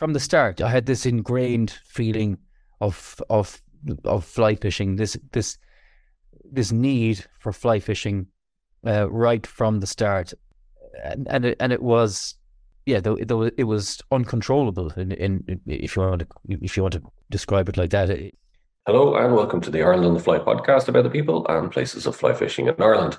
from the start, I had this ingrained feeling of of of fly fishing. This this this need for fly fishing uh, right from the start, and and it, and it was yeah, though, though it was uncontrollable. In, in if you want to if you want to describe it like that. Hello and welcome to the Ireland on the Fly podcast about the people and places of fly fishing in Ireland.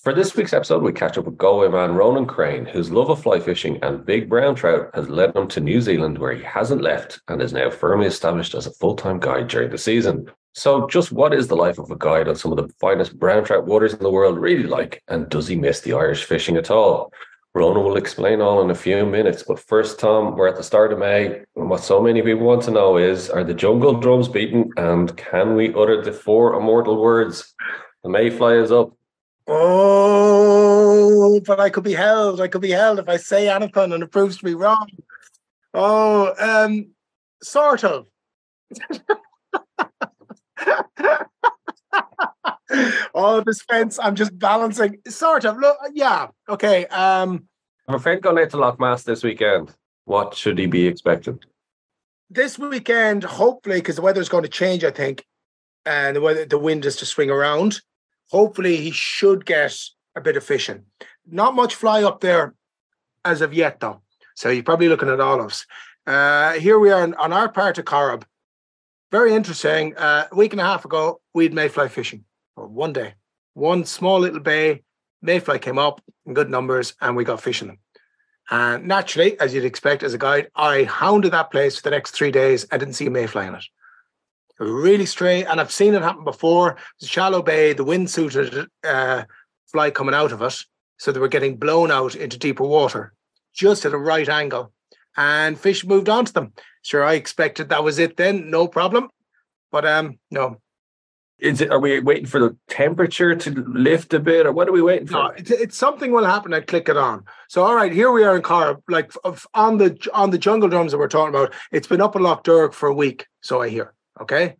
For this week's episode, we catch up with Galway man Ronan Creane, whose love of fly fishing and big brown trout has led him to New Zealand, where he hasn't left and is now firmly established as a full time guide during the season. So, just what is the life of a guide on some of the finest brown trout waters in the world really like? And does he miss the Irish fishing at all? Ronan will explain all in a few minutes. But first, Tom, we're at the start of May. And what so many people want to know is are the jungle drums beaten? And can we utter the four immortal words? The mayfly is up. Oh, but I could be held. I could be held if I say anything and it proves to be wrong. Oh, um, sort of. oh, this fence. I'm just balancing. Sort of. Look, yeah. Okay. Um, I'm afraid going out to Lough this weekend. What should he be expecting? This weekend, hopefully, because the weather's going to change, I think, and the weather, the wind is to swing around hopefully he should get a bit of fishing. Not much fly up there as of yet, though. So you're probably looking at olives. Uh, here we are on, on our part of Corrib. Very interesting. Uh, a week and a half ago, we'd mayfly fishing, or one day. One small little bay, mayfly came up in good numbers, and we got fishing them. And naturally, as you'd expect as a guide, I hounded that place for the next three days. I didn't see a mayfly in it really straight. And I've seen it happen before. The shallow bay, the wind suited uh, fly coming out of it. So they were getting blown out into deeper water just at a right angle. And fish moved on to them. Sure, I expected that was it then, no problem. But um, no. Is it, are we waiting for the temperature to lift a bit, or what are we waiting for? No, it's, it's something will happen. I click it on. So, all right, here we are in Car, like on the on the jungle drums that we're talking about. It's been up in Lough Derg for a week, so I hear. Okay,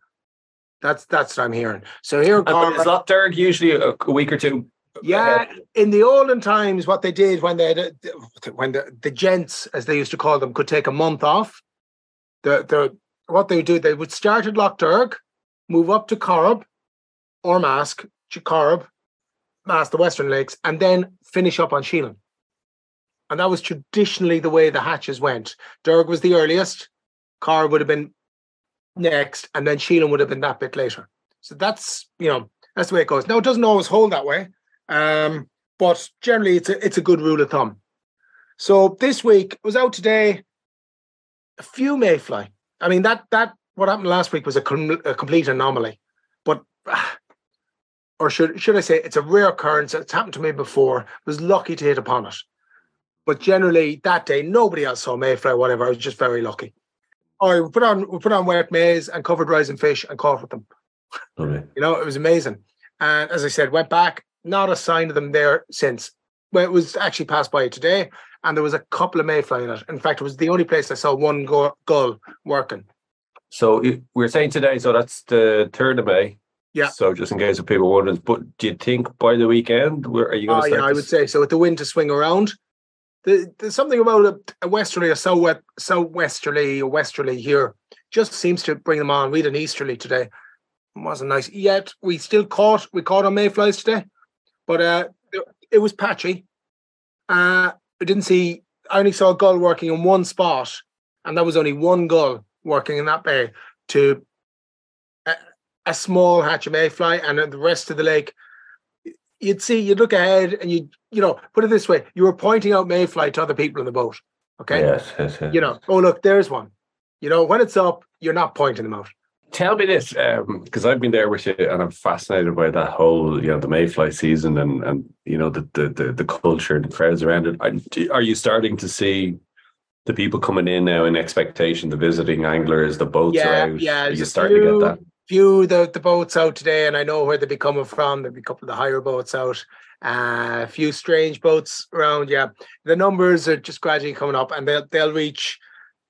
that's that's what I'm hearing. So here, uh, is Lough Derg usually a, a, week or two? Yeah, in the olden times, what they did when they had, when the, the gents, as they used to call them, could take a month off. The the what they would do, they would start at Lough Derg, move up to Corrib, or Mask, Corrib, Mask, the Western Lakes, and then finish up on Sheelin. And that was traditionally the way the hatches went. Derg was the earliest. Corrib would have been next, and then Sheelin would have been that bit later. So that's you know that's the way it goes. Now it doesn't always hold that way, um, but generally it's a it's a good rule of thumb. So this week was out today. A few mayfly. I mean that that what happened last week was a, com- a complete anomaly, but or should should I say it's a rare occurrence. It's happened to me before. Was lucky to hit upon it, but generally that day nobody else saw mayfly. Whatever, I was just very lucky. Oh, we put on we put on wet maize and covered rising fish and caught with them. You know, it was amazing. And as I said, went back, not a sign of them there since. Well, it was actually passed by today, and there was a couple of mayfly in it. In fact, it was the only place I saw one gull working. So we're saying today, so that's the third of May. Yeah. So just in case of people wondering, but do you think by the weekend, where are you going to? Oh, yeah, I would say so. With the wind to swing around, the, there's something about a, a westerly, a south westerly, or westerly here just seems to bring them on. We had an easterly today. It wasn't nice. Yet we still caught we caught on mayflies today, but uh, it, it was patchy. Uh, I didn't see. I only saw a gull working in one spot, and that was only one gull working in that bay to a, a small hatch of mayfly, and the rest of the lake you'd see, you'd look ahead and you, you know, put it this way, you were pointing out mayfly to other people in the boat. Okay. Yes, yes, yes. You know, oh look, there's one. You know, when it's up, you're not pointing them out. Tell me this, because um, I've been there with you, and I'm fascinated by that whole, you know, the mayfly season, and and you know the the the, the culture and the crowds around it. Are you starting to see the people coming in now in expectation, the visiting anglers, the boats yeah, are out? Yeah, are you starting few, to get that? Few the, the boats out today, and I know where they'll be coming from. There'll be a couple of the hire boats out. Uh, a few strange boats around. Yeah, the numbers are just gradually coming up, and they'll they'll reach,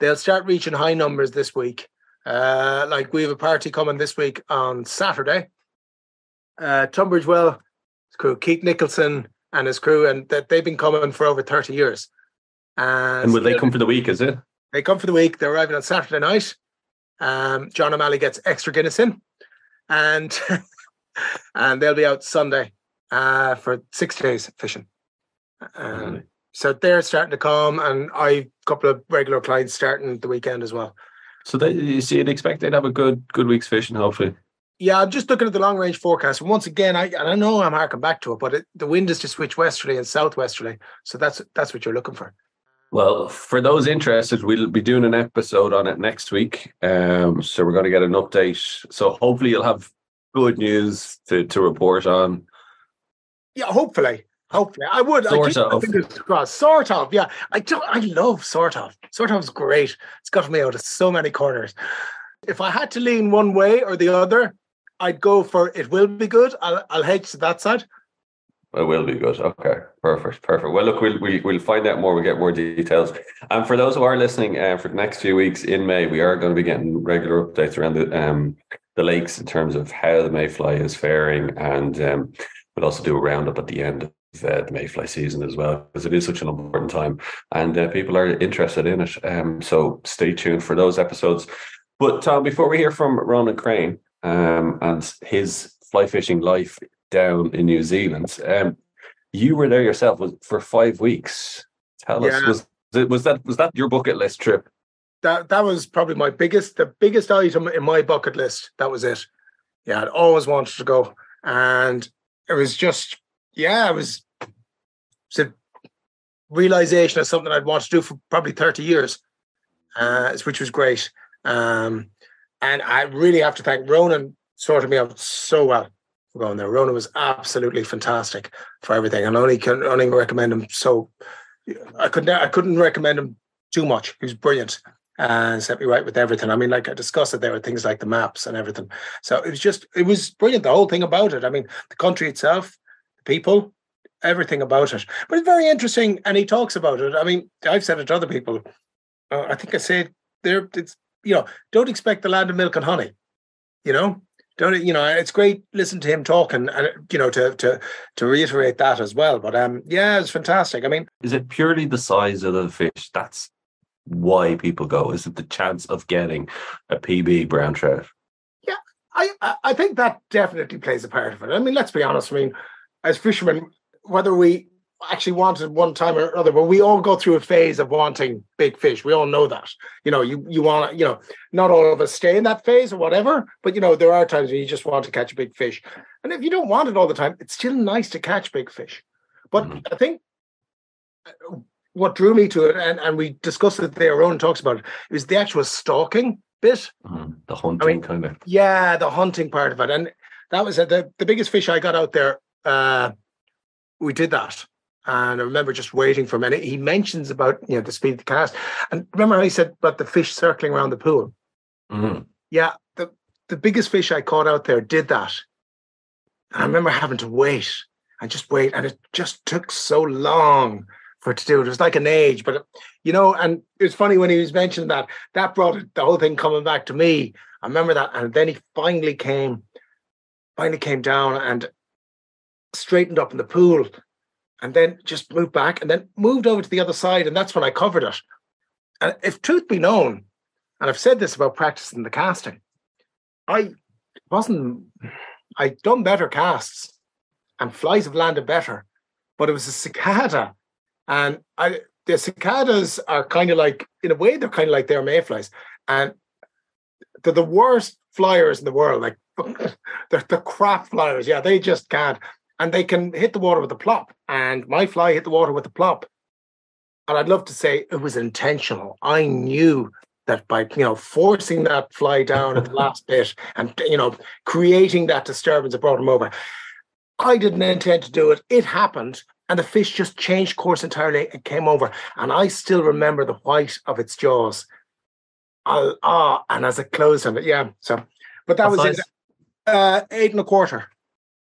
they'll start reaching high numbers this week. Uh, like we have a party coming this week on Saturday. Uh, Tunbridge Well, his crew, Keith Nicholson and his crew, and that they've been coming for over thirty years. Uh, and will they come for the week? Is it? They come for the week. They're arriving on Saturday night. Um, John O'Malley gets extra Guinness in, and and they'll be out Sunday uh, for six days fishing. Um? So they're starting to come, and I a couple of regular clients starting the weekend as well. So they, you see, you'd expect they'd have a good good week's fishing, hopefully. Yeah, I'm just looking at the long range forecast. And once again, I and I know I'm harking back to it, but it, the wind is to switch westerly and southwesterly. So that's that's what you're looking for. Well, for those interested, we'll be doing an episode on it next week. Um, so we're going to get an update. So hopefully you'll have good news to, to report on. Yeah, hopefully. Hopefully. I would. I Sort keep my of. fingers crossed. Sort of, yeah. I don't. I love sort of. Sort of is great. It's got me out of so many corners. If I had to lean one way or the other, I'd go for it will be good. I'll I'll hedge to that side. It will be good. Okay, perfect, perfect. Well, look, we'll we'll, we'll find out more. We'll get more details. And for those who are listening, uh, for the next few weeks in May, we are going to be getting regular updates around the um the lakes in terms of how the mayfly is faring, and um, we'll also do a roundup at the end of uh, the mayfly season as well, because it is such an important time, and uh, people are interested in it. Um, so stay tuned for those episodes. But Tom, before we hear from Ronan Creane um, and his fly fishing life down in New Zealand. Um, you were there yourself was for five weeks. Tell us, was was that was that your bucket list trip? That that was probably my biggest the biggest item in my bucket list. That was it. Yeah, I'd always wanted to go. And it was just yeah, it was it's a realization of something I'd wanted to do for probably 30 years. Uh, which was great. Um, and I really have to thank Ronan sorted me out so well for going there. Ronan was absolutely fantastic for everything. And only can only recommend him so I couldn't I couldn't recommend him too much. He was brilliant and set me right with everything. I mean, like I discussed it, there were things like the maps and everything. So it was just it was brilliant. The whole thing about it. I mean, the country itself, the people, everything about it. But it's very interesting, and he talks about it. I mean, I've said it to other people. Uh, I think I said there. It's you know, don't expect the land of milk and honey. You know, don't you know? It's great listen to him talk and, and you know to to to reiterate that as well. But um, yeah, it's fantastic. I mean, Is it purely the size of the fish? That's why people go. Is it the chance of getting a PB brown trout? yeah I I think that definitely plays a part of it. I mean, let's be honest. I mean, as fishermen, whether we actually wanted one time or another, but we all go through a phase of wanting big fish. We all know that. You know, you you want to, you know, not all of us stay in that phase or whatever, but you know, there are times when you just want to catch a big fish. And if you don't want it all the time, it's still nice to catch big fish. But Mhm. I think uh, what drew me to it, and, and we discussed it there, Owen talks about it, is the actual stalking bit. Mm, the hunting kind of. Yeah, the hunting part of it, and that was uh, the the biggest fish I got out there. Uh, we did that, and I remember just waiting for a minute. He mentions about you know the speed of the cast, and remember how he said about the fish circling around the pool. Mm. Yeah, the the biggest fish I caught out there did that. And I remember having to wait and just wait, and it just took so long for it to do it. It was like an age, but you know, and it was funny when he was mentioning that. That brought it, the whole thing coming back to me. I remember that, and then he finally came, finally came down and straightened up in the pool, and then just moved back, and then moved over to the other side, and that's when I covered it. And if truth be known, and I've said this about practicing the casting, I wasn't. I'd done better casts, and flies have landed better, but it was a cicada, and I the cicadas are kind of like in a way they're kind of like their mayflies, and they're the worst flyers in the world. Like they're the crap flyers. Yeah, they just can't, and they can hit the water with a plop. And my fly hit the water with a plop, and I'd love to say it was intentional. I knew that by you know forcing that fly down at the last bit and you know creating that disturbance that brought him over. I didn't intend to do it. It happened, and the fish just changed course entirely and came over. And I still remember the white of its jaws. I'll, ah, and as it closed on it, yeah. So, but that What was it. Uh, eight and a quarter.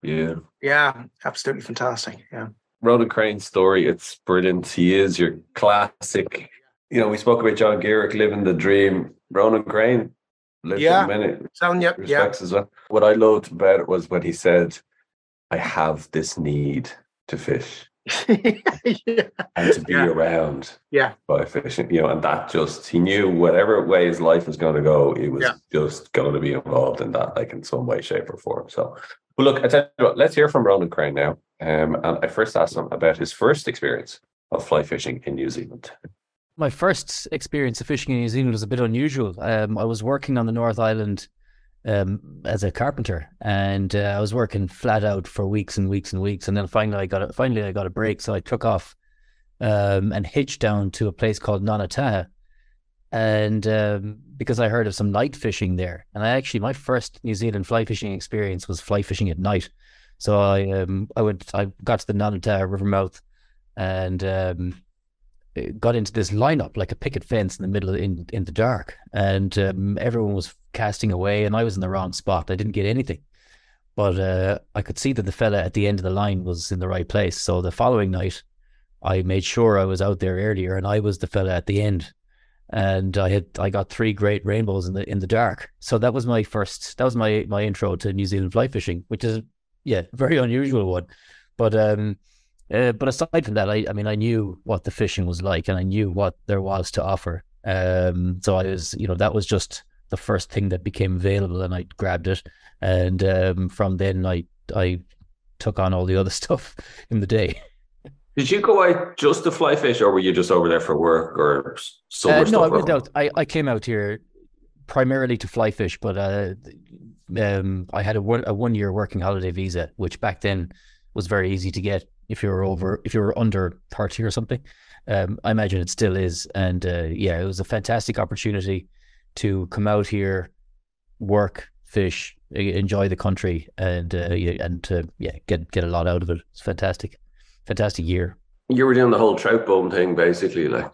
Yeah. Yeah, absolutely fantastic. Yeah. Ronan Creane's story, it's brilliant. He is your classic. You know, we spoke about John Garrick living the dream. Ronan Creane lived Yeah. in many Sound yep, yeah. respects as well. What I loved about it was when he said, I have this need to fish. Yeah. and to be Yeah. around Yeah. fly fishing, you know, and that just he knew whatever way his life was going to go, he was Yeah. just going to be involved in that, like in some way, shape, or form. So, well, look, I tell you what, let's hear from Ronan Creane now. Um, and I first asked him about his first experience of fly fishing in New Zealand. My first experience of fishing in New Zealand was a bit unusual. Um, I was working on the North Island um, as a carpenter, and uh, I was working flat out for weeks and weeks and weeks. And then finally, I got a, finally I got a break, so I took off um, and hitched down to a place called Nanataha, and um, because I heard of some night fishing there, and I actually my first New Zealand fly fishing experience was fly fishing at night. So I um, I went I got to the Nanataha River mouth, and um, got into this lineup like a picket fence in the middle in in the dark, and um, everyone was casting away, and I was in the wrong spot. I didn't get anything, but uh, I could see that the fella at the end of the line was in the right place. So the following night, I made sure I was out there earlier, and I was the fella at the end, and I had I got three great rainbows in the in the dark. So that was my first. That was my my intro to New Zealand fly fishing, which is yeah very unusual one, but um. Uh, but aside from that, I, I mean, I knew what the fishing was like, and I knew what there was to offer. Um, so I was, you know, that was just the first thing that became available, and I grabbed it. And um, from then, I I took on all the other stuff in the day. Did you go out just to fly fish, or were you just over there for work or summer Uh, stuff? no, I went out. I, I came out here primarily to fly fish, but uh, um, I had a one a one year working holiday visa, which back then was very easy to get if you were over if you were under thirty or something. Um, I imagine it still is, and uh, yeah, it was a fantastic opportunity to come out here, work, fish, enjoy the country, and uh, and to yeah get get a lot out of it. It's fantastic, fantastic year. You were doing the whole trout bum thing, basically, like.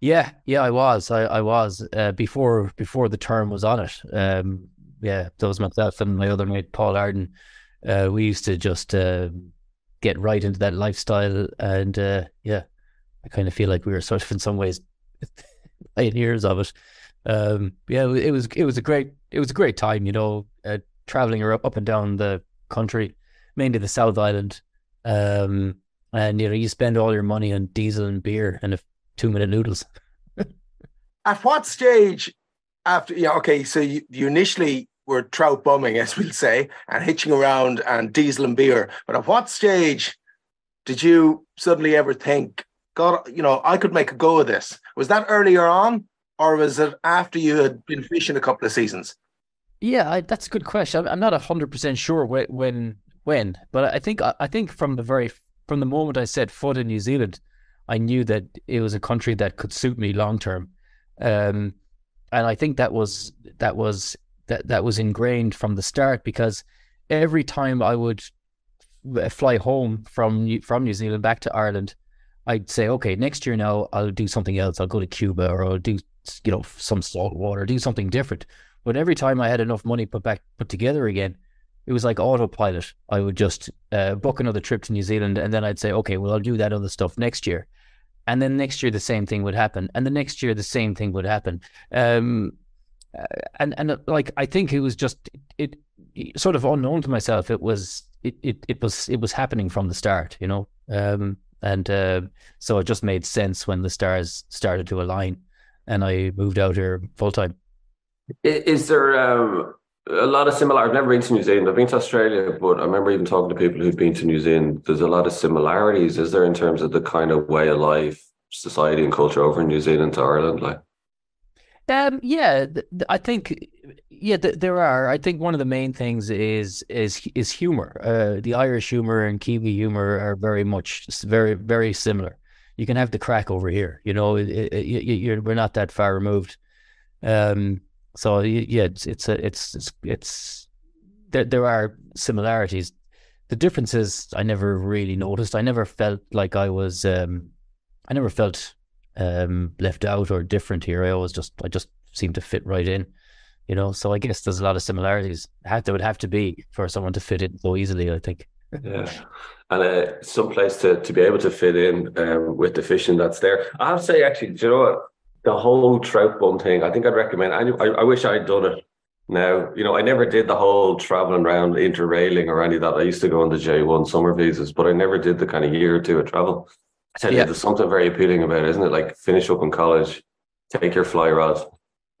Yeah, yeah, I was. I, I was uh, before before the term was on it. Um, yeah, that was myself and my other mate Paul Arden. Uh, we used to just uh, get right into that lifestyle, and uh, yeah, I kind of feel like we were sort of in some ways pioneers of it. Um, yeah, it was it was a great it was a great time, you know, uh, traveling up and down the country, mainly the South Island. Um, and you know, you spend all your money on diesel and beer and a two minute noodles. At what stage after yeah, okay, so you, you initially were trout bumming, as we'll say, and hitching around and diesel and beer. But at what stage did you suddenly ever think, God, you know, I could make a go of this? Was that earlier on, or was it after you had been fishing a couple of seasons? Yeah, I, that's a good question. I'm, not hundred percent sure when, when, when, but I think I, think from the very from the moment I set foot in New Zealand, I knew that it was a country that could suit me long term, um, and I think that was that was that that was ingrained from the start because every time I would fly home from from New Zealand back to Ireland, I'd say, okay, next year now I'll do something else. I'll go to Cuba or I'll do you know some salt water, do something different. But every time I had enough money put back put together again, it was like autopilot. I would just uh, book another trip to New Zealand, and then I'd say, okay, well I'll do that other stuff next year, and then next year the same thing would happen, and the next year the same thing would happen. Um, and and uh, like I think it was just it, it sort of unknown to myself. It was it, it it was it was happening from the start, you know. Um, and uh, so it just made sense when the stars started to align, and I moved out here full time. Is there um, a lot of similar? I've never been to New Zealand. I've been to Australia, but I remember even talking to people who've been to New Zealand. There's a lot of similarities. Is there in terms of the kind of way of life, society, and culture over in New Zealand to Ireland? Like, Um, yeah, th- I think, yeah, th- there are. I think one of the main things is is is humor. Uh, the Irish humor and Kiwi humor are very much very very similar. You can have the crack over here, you know. It, it, it, we're not that far removed. Um, so yeah, it's it's a, it's it's it's there. There are similarities. The differences I never really noticed. I never felt like I was. Um, I never felt um, left out or different here. I always just I just seem to fit right in, you know. So I guess there's a lot of similarities. There would have to be for someone to fit in so easily. I think. yeah, and uh, some place to to be able to fit in um, with the fishing that's there. I have to say, actually, do you know what? The whole trout bum thing. I think I'd recommend. I I, I wish I'd done it Now, you know, I never did the whole traveling around interrailing or any of that. I used to go on the J1 summer visas, but I never did the kind of year or two of travel. I tell Yeah. you, there's something very appealing about it, isn't it? Like finish up in college, take your fly rod,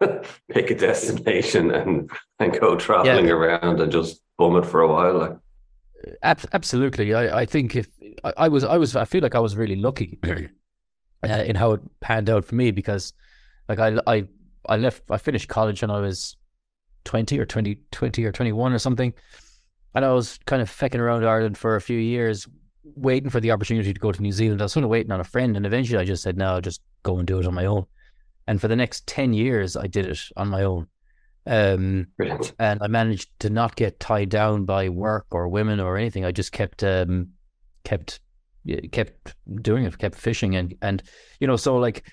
pick a destination and and go traveling around and just bum it for a while. Like Ab- absolutely. I, I think if I, I was, I was, I feel like I was really lucky uh, in how it panned out for me because, like, I, I, I left, I finished college when I was 20 or 20, 20 or 21 or something. And I was kind of fecking around Ireland for a few years, waiting for the opportunity to go to New Zealand. I was sort of waiting on a friend. And eventually I just said, no, I'll just go and do it on my own. And for the next 10 years, I did it on my own. Um, and I managed to not get tied down by work or women or anything. I just kept um kept kept doing it, kept fishing and and you know so like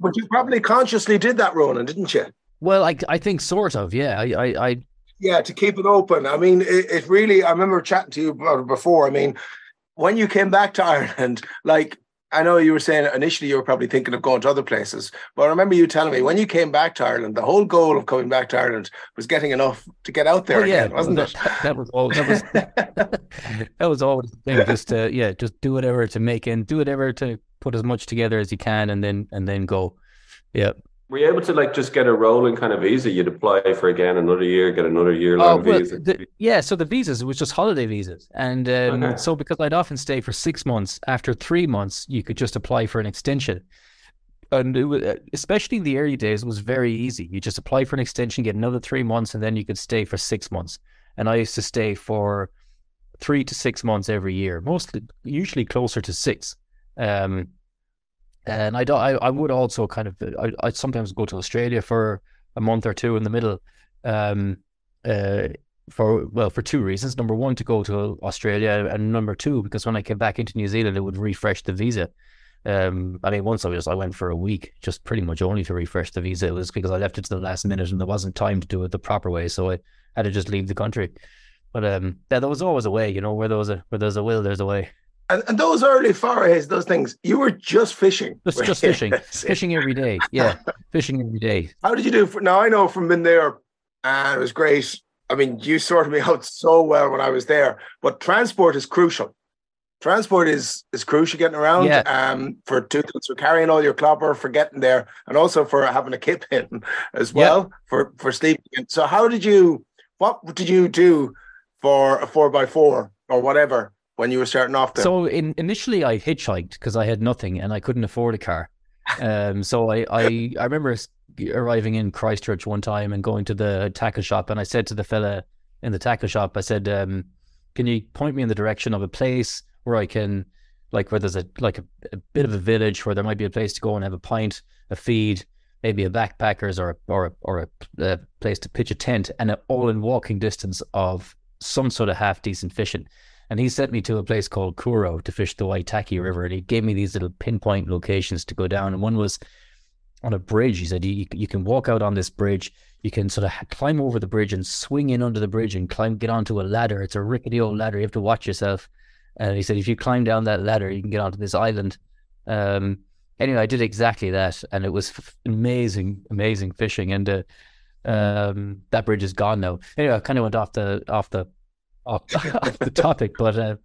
But you probably consciously did that, Ronan, didn't you? well I I think sort of yeah I I, I Yeah, to keep it open. I mean, it, it really, I remember chatting to you about it before. I mean, when you came back to Ireland, like, I know you were saying initially you were probably thinking of going to other places, but I remember you telling me when you came back to Ireland, the whole goal of coming back to Ireland was getting enough to get out there oh, yeah. again, wasn't that, it? That, was all that was that was always the thing just to yeah just do whatever to make in do whatever to put as much together as you can and then and then go. Yeah Were you able to like just get a rolling kind of visa? You'd apply for again another year, get another year Oh, long well, visa. the- yeah, so the visas, it was just holiday visas. And um, Okay. so because I'd often stay for six months, after three months, you could just apply for an extension. And it was, especially in the early days, it was very easy. You just apply for an extension, get another three months, and then you could stay for six months. And I used to stay for three to six months every year, mostly, usually closer to six. Um, and I, I, I would also kind of, I, I'd sometimes go to Australia for a month or two in the middle. Um, uh, for well, for two reasons. Number one, to go to Australia, and number two, because when I came back into New Zealand, it would refresh the visa. Um, I mean, once I was, I went for a week, just pretty much only to refresh the visa. It was because I left it to the last minute, and there wasn't time to do it the proper way, so I had to just leave the country. But um, yeah, there was always a way, you know, where there was a where there's a will, there's a way. And, and those early forays, those things, you were just fishing. Just just fishing, fishing every day. Yeah, fishing every day. How did you do? For, now I know from being there, and it was great. I mean, you sorted me out so well when I was there. But transport is crucial. Transport is is crucial getting around. Yeah. Um, for two things, for carrying all your clobber, for getting there, and also for having a kip in as Yeah. well for for sleeping. So, how did you? What did you do for a four by four or whatever when you were starting off there? So in, initially, I hitchhiked because I had nothing and I couldn't afford a car. Um, so I, I, I remember arriving in Christchurch one time and going to the tackle shop, and I said to the fella in the tackle shop, I said, um, "Can you point me in the direction of a place where I can, like, where there's a like a, a bit of a village where there might be a place to go and have a pint, a feed, maybe a backpackers or a, or a, or a, a place to pitch a tent, and all in walking distance of some sort of half decent fishing." And he sent me to a place called Kurow to fish the Waitaki River. And he gave me these little pinpoint locations to go down. And one was on a bridge. He said, you, you can walk out on this bridge. You can sort of climb over the bridge and swing in under the bridge and climb, get onto a ladder. It's a rickety old ladder. You have to watch yourself. And he said, if you climb down that ladder, you can get onto this island. Um, anyway, I did exactly that. And it was f- amazing, amazing fishing. And uh, um, that bridge is gone now. Anyway, I kind of went off the, off the, off, off the topic, but uh,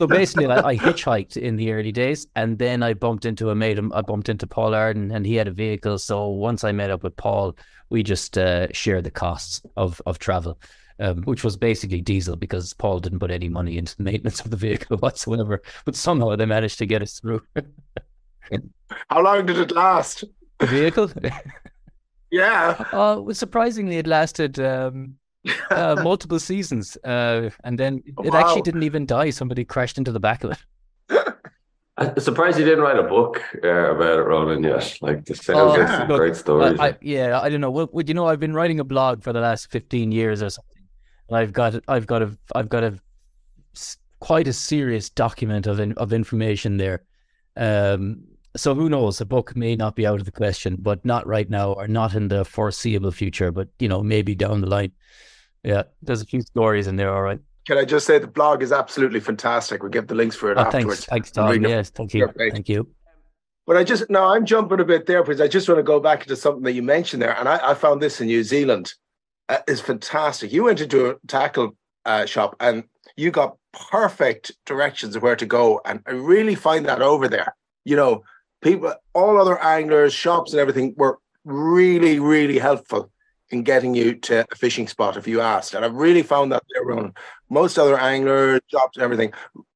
so basically, I, I hitchhiked in the early days, and then I bumped into a mate. I bumped into Paul Arden, and he had a vehicle. So once I met up with Paul, we just uh, shared the costs of of travel, um, which was basically diesel because Paul didn't put any money into the maintenance of the vehicle whatsoever. But somehow they managed to get us through How long did it last? the vehicle. Yeah. uh, surprisingly, it lasted. Um, uh, multiple seasons, uh, and then it Wow. actually didn't even die. Somebody crashed into the back of it. I'm surprised you didn't write a book uh, about it, Ronan. Yet, like this sounds Oh, like look, great stories. I, I, yeah, I don't know. Well, you know, I've been writing a blog for the last fifteen years or something, and I've got, I've got a, I've got a quite a serious document of in, of information there. Um, so who knows? A book may not be out of the question, but not right now, or not in the foreseeable future. But you know, maybe down the line. Yeah, there's a few stories in there. All right. Can I just say the blog is absolutely fantastic? We'll give the links for it Oh, afterwards. thanks, thanks, Tom. Yes, thank you, thank you. But I just no, I'm jumping a bit there because I just want to go back to something that you mentioned there, and I, I found this in New Zealand. uh, is fantastic. You went into a tackle uh, shop and you got perfect directions of where to go, and I really find that over there. You know, people, all other anglers, shops, and everything were really, really helpful in getting you to a fishing spot if you asked. And I've really found that there on most other anglers, shops, and everything,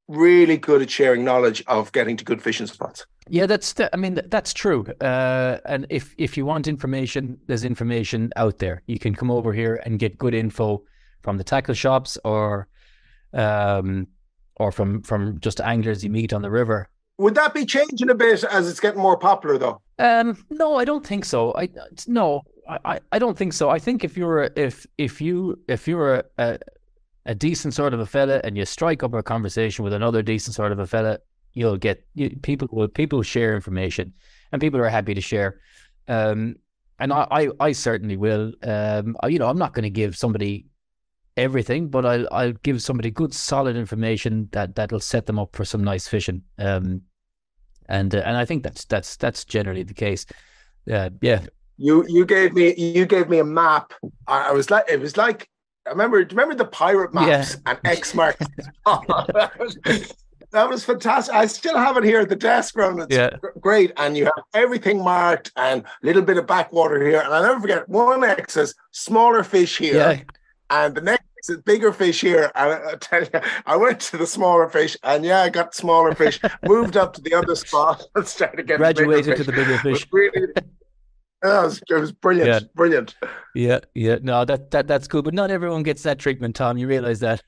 really good at sharing knowledge of getting to good fishing spots. Yeah, that's the, I mean that's true. Uh, and if if you want information, there's information out there. You can come over here and get good info from the tackle shops or um or from from just anglers you meet on the river. Would that be changing a bit as it's getting more popular though? Um no, I don't think so. I no, I, I don't think so. I think if you're if if you if you're a, a, a decent sort of a fella and you strike up a conversation with another decent sort of a fella, you'll get you, people will people share information and people are happy to share. Um, and I, I, I certainly will. Um, you know, I'm not going to give somebody everything, but I'll I'll give somebody good solid information that that'll set them up for some nice fishing. Um, and uh, and I think that's that's that's generally the case. Uh, yeah. You you gave me you gave me a map. I, I was like it was like I remember remember the pirate maps yeah. and X marks. that was fantastic. I still have it here at the desk, Ron. It's yeah. great. And you have everything marked and a little bit of backwater here. And I'll never forget one X is smaller fish here. Yeah. And the next is bigger fish here. And I, tell you, I went to the smaller fish and yeah, I got smaller fish, moved up to the other spot and started getting graduated to the bigger fish. Really, it was, it was brilliant, yeah. brilliant. Yeah, yeah. No, that, that that's cool. But not everyone gets that treatment, Tom. You realize that?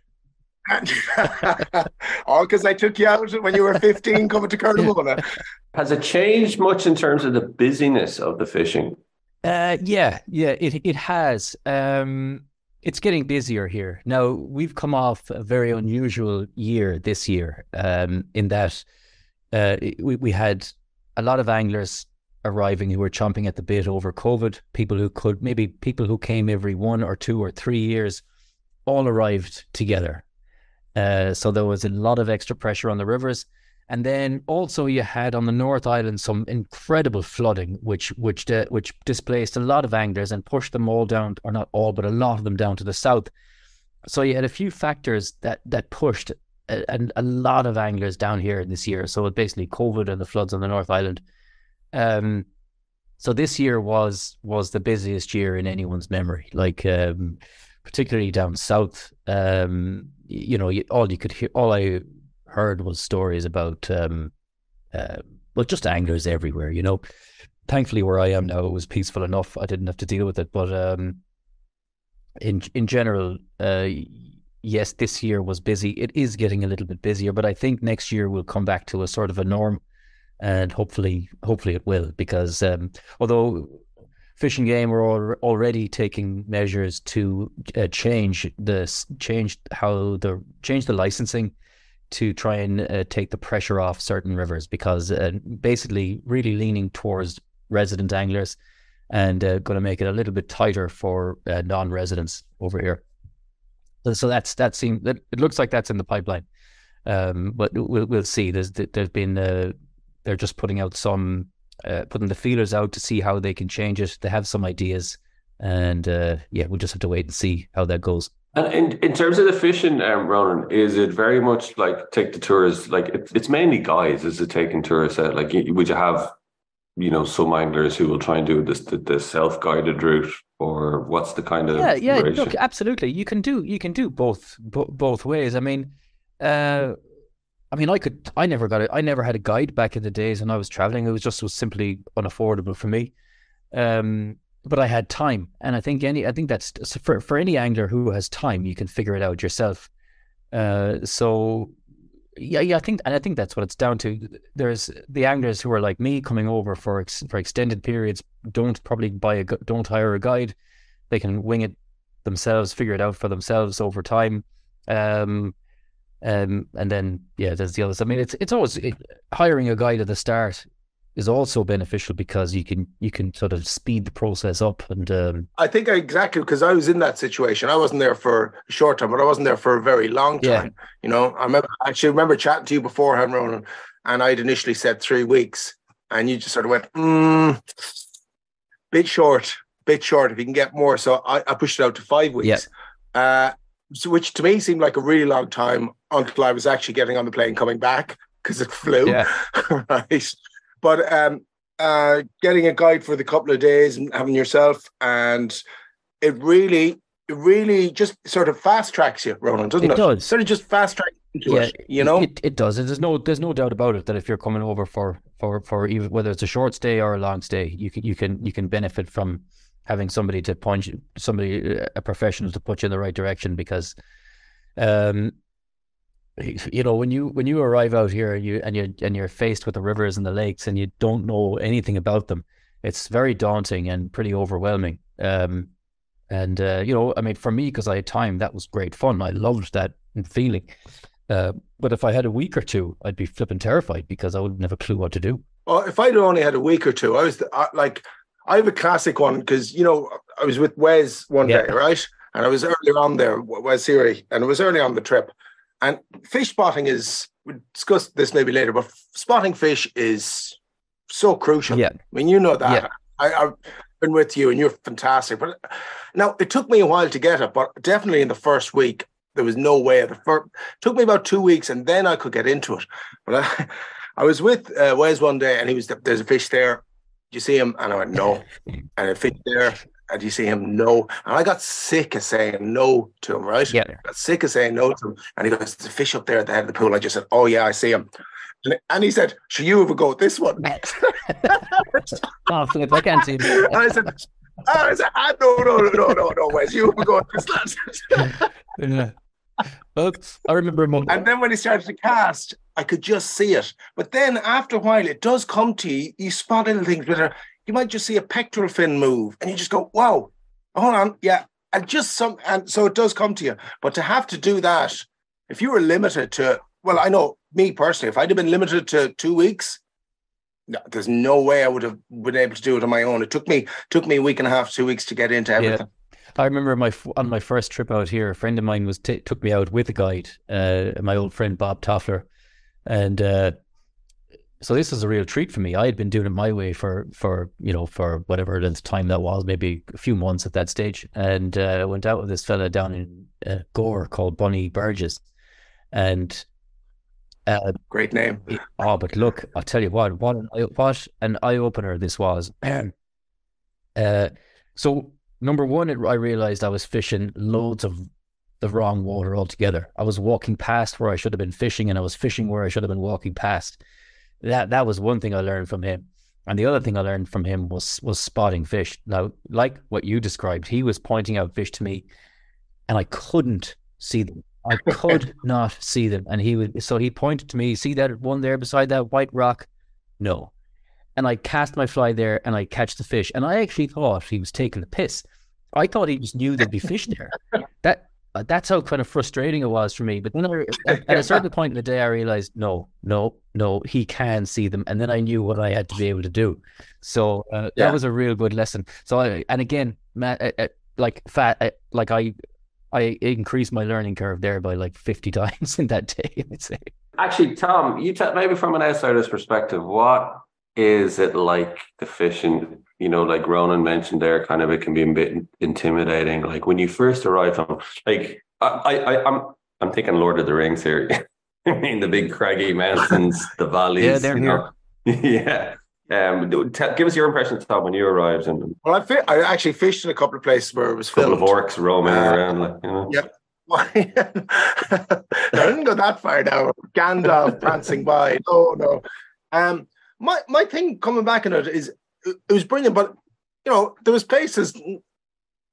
All because I took you out when you were 15 coming to Carnarvon. Has it changed much in terms of the busyness of the fishing? Uh, yeah, yeah, it it has. Um, it's getting busier here now. We've come off a very unusual year this year, um, in that uh, we we had a lot of anglers arriving who were chomping at the bit over COVID. People who could maybe people who came every one or two or three years, all arrived together uh, so there was a lot of extra pressure on the rivers. And then also you had on the North Island some incredible flooding, which which uh, which displaced a lot of anglers and pushed them all down, or not all, but a lot of them down to the south. So you had a few factors that that pushed a, a, a lot of anglers down here this year. So it basically COVID and the floods on the North Island. Um, so this year was was the busiest year in anyone's memory. Like um, particularly down south. Um, you know, all you could hear, all I heard was stories about, um, uh, well, just anglers everywhere. You know, thankfully where I am now, it was peaceful enough. I didn't have to deal with it. But um, in in general, uh, yes, this year was busy. It is getting a little bit busier, but I think next year we'll come back to a sort of a norm, and hopefully, hopefully it will. Because um, although Fish and Game were already taking measures to uh, change the change how the change the licensing to try and uh, take the pressure off certain rivers because uh, basically really leaning towards resident anglers and uh, going to make it a little bit tighter for uh, non-residents over here. So, that's that seems that it looks like that's in the pipeline, um, but we'll we'll see. There's there's been uh, they're just putting out some uh, putting the feelers out to see how they can change it. They have some ideas, and uh, yeah, we'll just have to wait and see how that goes. And in, in terms of the fishing, um, Ronan, is it very much like take the tours? Like it, it's mainly guys. Is it taking tourists out? Like would you have, you know, some anglers who will try and do this the, the self guided route, or what's the kind of yeah yeah look absolutely you can do you can do both both ways. I mean. Uh, I mean, I could. I never got it. I never had a guide back in the days when I was traveling. It was just was simply unaffordable for me. Um, but I had time, and I think any. I think that's for for any angler who has time, you can figure it out yourself. Uh, so yeah, yeah, I think, and I think that's what it's down to. There's the anglers who are like me coming over for ex, for extended periods. Don't probably buy a don't hire a guide. They can wing it themselves, figure it out for themselves over time. Um, um, and then yeah, there's the others. I mean, it's it's always it, hiring a guide at the start is also beneficial because you can you can sort of speed the process up and um, I think exactly because I was in that situation. I wasn't there for a short time, but I wasn't there for a very long time. Yeah. You know, I remember I actually remember chatting to you beforehand, Ronan, and I'd initially said three weeks, and you just sort of went, mm, bit short. bit short if you can get more. So I, I pushed it out to five weeks. Yeah. Uh, which to me seemed like a really long time until I was actually getting on the plane coming back because it flew. Yeah. right. But um, uh, getting a guide for the couple of days and having yourself, and it really, it really just sort of fast tracks you, Ronan, doesn't it? It does. Sort of just fast tracks into Yeah, it, you know? it, it does. There's no there's no doubt about it that if you're coming over for for for even whether it's a short stay or a long stay, you can you can you can benefit from having somebody to point you, somebody a professional to put you in the right direction because, um, you know when you when you arrive out here and you and you and you're faced with the rivers and the lakes and you don't know anything about them, it's very daunting and pretty overwhelming. Um, and uh, you know, I mean, for me, because I had time, that was great fun. I loved that feeling. Uh, but if I had a week or two, I'd be flipping terrified because I wouldn't have a clue what to do. Well, if I'd only had a week or two, I was like, I have a classic one because you know I was with Wes one Yeah. day, right? And I was earlier on there, Wes Siri, and it was early on the trip. And fish spotting is we discuss this maybe later, but spotting fish is so crucial. Yeah. I mean, you know that. Yeah. I, I've been with you, and you're fantastic. But now it took me a while to get it, but definitely in the first week there was no way. The first took me about two weeks, and then I could get into it. But I, I was with uh, Wes one day, and he was there's a fish there. You see him? And I went no. and a fish there. And you see him? No. And I got sick of saying no to him. Right? Yeah. got sick of saying no to him. And he goes, "There's a fish up there at the head of the pool." I just said, "Oh yeah, I see him." And, and he said, "Should you have a go at this one?" oh, flip! I can't see. And I said, I said, ah, no, no, no, no, no, no, Wes, you have a go at this lad. Yeah. Well, I remember a moment. And then when he started to cast, I could just see it. But then after a while, it does come to you. You spot little things with her. You might just see a pectoral fin move, and you just go, "Wow, hold on, yeah." And just some, and so it does come to you. But to have to do that, if you were limited to, well, I know me personally, if I'd have been limited to two weeks, no, there's no way I would have been able to do it on my own. It took me took me a week and a half, two weeks to get into everything. I remember my on my first trip out here, a friend of mine was t- took me out with a guide, uh, my old friend Bob Toffler, and uh, so this was a real treat for me. I had been doing it my way for for you know for whatever length of time that was, maybe a few months at that stage, and uh, I went out with this fella down in uh, Gore called Bunny Burgess, and uh, Great name. it- oh, but look, I'll tell you what, what an eye, what an eye opener this was. uh, so number one, it, I realized I was fishing loads of the wrong water altogether. I was walking past where I should have been fishing, and I was fishing where I should have been walking past. That that was one thing I learned from him. And the other thing I learned from him was was spotting fish. Now, like what you described, he was pointing out fish to me, and I couldn't see them. I could not see them. And he would so he pointed to me, see that one there beside that white rock? No. And I cast my fly there and I catch the fish. And I actually thought he was taking the piss. I thought he just knew there'd be fish there. That that's how kind of frustrating it was for me. But then I, at at a certain point in the day, I realized no, no, no, he can see them, and then I knew what I had to be able to do. So uh, Yeah. that was a real good lesson. So I, and again, Matt, uh, uh, like fat, uh, like I, I increased my learning curve there by like fifty times in that day. I'd say. Actually, Tom, you tell maybe from an outsider's perspective, what is it like the fishing? You know, like Ronan mentioned there, kind of it can be a bit intimidating. Like when you first arrive home, like I, I, I I'm I'm thinking Lord of the Rings here. I mean, the big craggy mountains, the valleys. Yeah, they're you know? yeah. Um, tell, give us your impression, Tom, when you arrived, and a Well, I, fi- I actually fished in a couple of places where it was couple filmed. of orcs roaming Uh, around, like you know. Yep. I didn't go that far now. Gandalf prancing by. No, no. Um, my my thing coming back in it is it was brilliant, but you know there was places.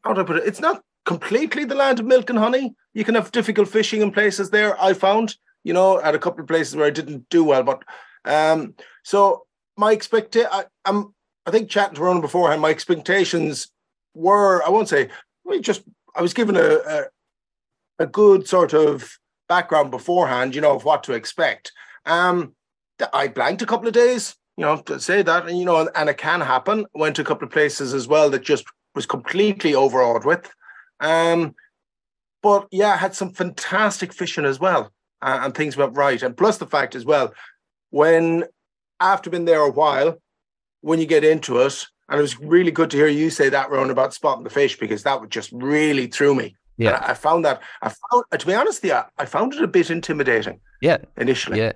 How do I put it? It's not completely the land of milk and honey. You can have difficult fishing in places there. I found, you know, at a couple of places where I didn't do well, but um, so my expect I'm I think chatting to Ronan beforehand, my expectations were I won't say mean, just I was given a, a a good sort of background beforehand, you know, of what to expect. Um, I blanked a couple of days, you know, to say that, and you know, and, and it can happen. Went to a couple of places as well that just was completely overawed with. Um, but yeah, had some fantastic fishing as well, uh, and things went right. And plus the fact as well, when after being there a while, when you get into it And it was really good to hear you say that, Ron, about spotting the fish because that would just really threw me. Yeah. I, I, found that I found to be honest, yeah, I found it a bit intimidating. Yeah. Initially. Yeah.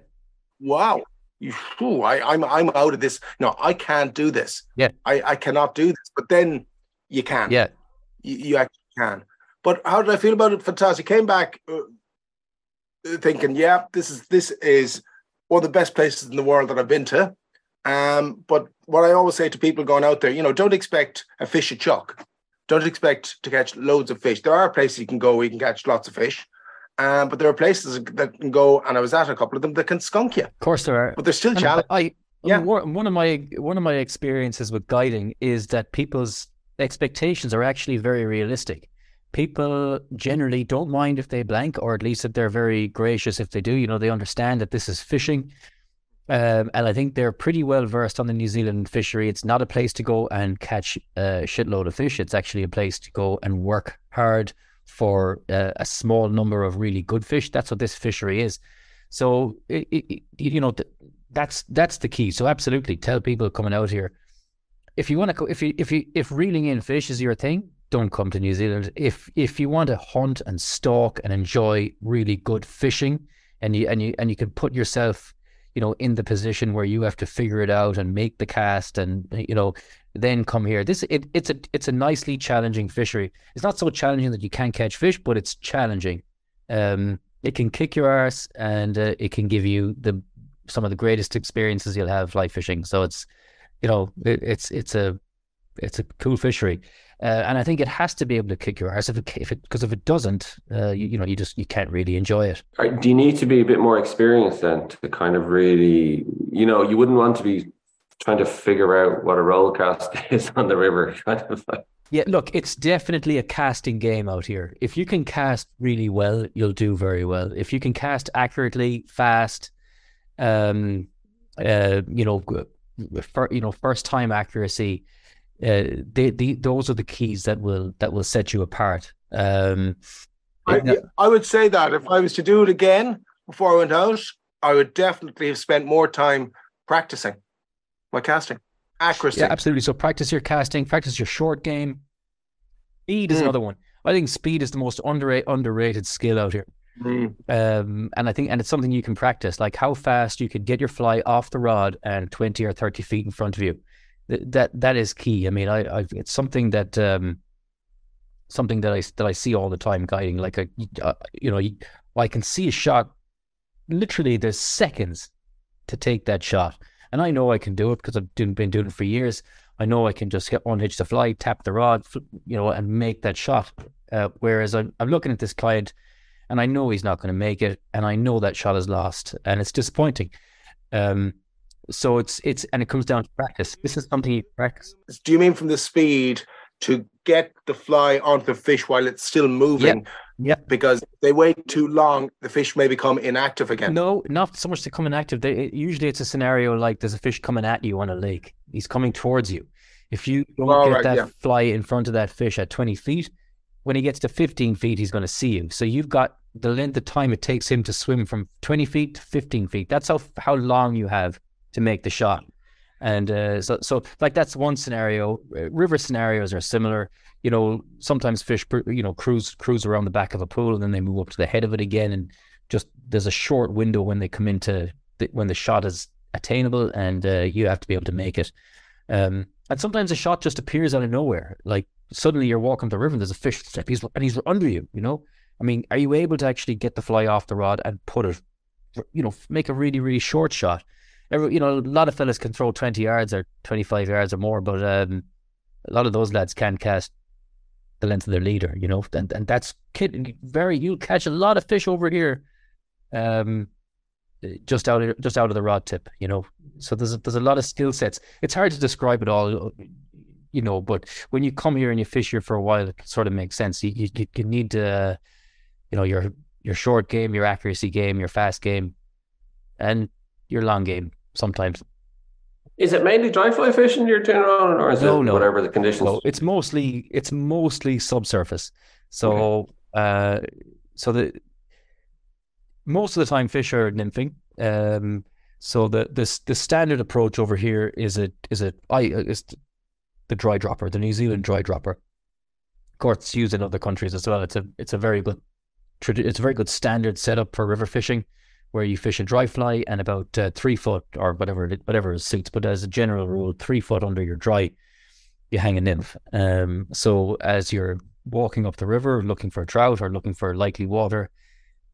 Wow. You, whew, I, I'm I'm out of this. No, I can't do this. Yeah. I, I cannot do this. But then you can. Yeah. You, you actually can. But how did I feel about it? Fantastic. Came back uh, thinking, yeah, this is this is one of the best places in the world that I've been to. Um, but what I always say to people going out there, you know, don't expect a fish at chuck. Don't expect to catch loads of fish. There are places you can go where you can catch lots of fish. Um, but there are places that can go, and I was at a couple of them that can skunk you. Of course there are. But there's still challenges. I, yeah. one of my one of my experiences with guiding is that people's expectations are actually very realistic. People generally don't mind if they blank, or at least that they're very gracious if they do. You know, they understand that this is fishing. Um, and I think they're pretty well versed on the New Zealand fishery. It's not a place to go and catch a shitload of fish. It's actually a place to go and work hard for a small number of really good fish. That's what this fishery is. So, it, it, you know, that's that's the key. So, absolutely, tell people coming out here if you want to if you if you if reeling in fish is your thing, don't come to New Zealand. If if you want to hunt and stalk and enjoy really good fishing, and you and you and you can put yourself you know, in the position where you have to figure it out and make the cast and you know, then come here. This it, it's a it's a nicely challenging fishery. It's not so challenging that you can't catch fish, but it's challenging. Um, it can kick your ass and uh, it can give you the some of the greatest experiences you'll have fly fishing. So it's you know, it, it's it's a it's a cool fishery. Uh, and I think it has to be able to kick your ass if it if it because if it doesn't, uh, you, you, know, you just you can't really enjoy it. Do you need to be a bit more experienced then to kind of really, you know, you wouldn't want to be trying to figure out what a roll cast is on the river, kind of. Like. Yeah, look, it's definitely a casting game out here. If you can cast really well, you'll do very well. If you can cast accurately, fast, um, uh, you know, for, you know, first time accuracy uh, they, they, those are the keys that will that will set you apart. Um, I, I would say that if I was to do it again before I went out, I would definitely have spent more time practicing my casting accuracy. Yeah, absolutely. So practice your casting, practice your short game. Speed is mm. another one. I think speed is the most underrated underrated skill out here. Mm. Um, and I think, and it's something you can practice, like how fast you can get your fly off the rod and twenty or thirty feet in front of you that that is key. I mean, I, I it's something that um, something that I that I see all the time guiding. Like a, uh, you know, I can see a shot. Literally, there's seconds to take that shot, and I know I can do it because I've been doing it for years. I know I can just hit unhitch the fly, tap the rod, you know, and make that shot. Uh, whereas I'm, I'm looking at this client, and I know he's not going to make it, and I know that shot is lost, and it's disappointing. Um, so it's it's and it comes down to practice. This is something you practice. Do you mean from the speed to get the fly onto the fish while it's still moving? Yeah. Because they wait too long, the fish may become inactive again. No, not so much to come inactive. They, usually it's a scenario like there's a fish coming at you on a lake. He's coming towards you. If you don't All get right, that yeah. fly in front of that fish at 20 feet, when he gets to 15 feet, he's going to see you. So you've got the length of time it takes him to swim from 20 feet to 15 feet. That's how how long you have to make the shot. And uh, so, so like that's one scenario. River scenarios are similar. You know, sometimes fish, you know, cruise cruise around the back of a pool and then they move up to the head of it again. And just there's a short window when they come into the, when the shot is attainable, and uh, you have to be able to make it. Um, and sometimes a shot just appears out of nowhere. Like suddenly you're walking the river and there's a fish step, he's and he's under you. You know, I mean, are you able to actually get the fly off the rod and put it, you know, make a really really short shot? Every, you know, a lot of fellas can throw 20 yards or 25 yards or more, but um, a lot of those lads can cast the length of their leader, you know, and, and that's kid, very, you'll catch a lot of fish over here. Um, just out of just out of the rod tip, you know. So there's a, there's a lot of skill sets. It's hard to describe it all, you know. But when you come here and you fish here for a while, it sort of makes sense. You you, you need to, you know, your your short game, your accuracy game, your fast game, and your long game sometimes. Is it mainly dry fly fishing you're doing on, or is no, it no. whatever the conditions? No, it's mostly it's mostly subsurface. So, okay. uh, so the most of the time fish are nymphing. Um, so the the the standard approach over here is a is a I is the dry dropper, the New Zealand dry dropper. Of course, it's used in other countries as well. It's a it's a very good it's a very good standard setup for river fishing, where you fish a dry fly and about uh, three foot or whatever whatever suits. But as a general rule, three foot under your dry, you hang a nymph. Um, so as you're walking up the river looking for trout or looking for likely water,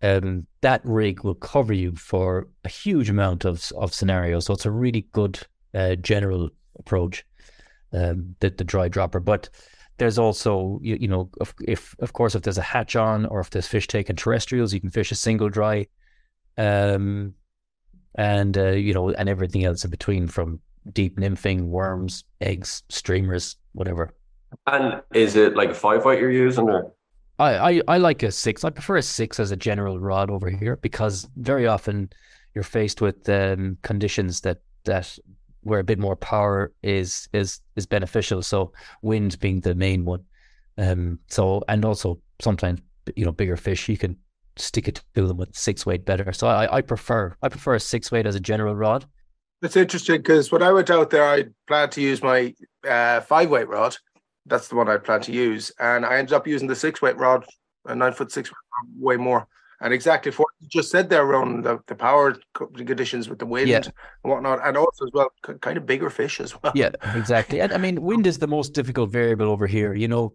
um, that rig will cover you for a huge amount of of scenarios. So it's a really good uh, general approach, um, the the dry dropper. But there's also you, you know if, if, of course if there's a hatch on or if there's fish taking terrestrials, you can fish a single dry, um, and uh, you know and everything else in between from deep nymphing, worms, eggs, streamers, whatever. And is it like a five weight you're using or? I, I, I like a six. I prefer a six as a general rod over here because very often you're faced with um, conditions that that where a bit more power is is is beneficial. So wind being the main one. Um. So and also sometimes you know bigger fish you can stick it to them with six weight better. So I I prefer I prefer a six weight as a general rod. That's interesting because when I went out there, I planned to use my uh, five weight rod that's the one I planned to use. And I ended up using the six weight rod, a nine foot six way more. And exactly for what you just said there, Ron, the, the power conditions with the wind yeah. and whatnot, and also as well, kind of bigger fish as well. Yeah, exactly. And I mean, wind is the most difficult variable over here. You know,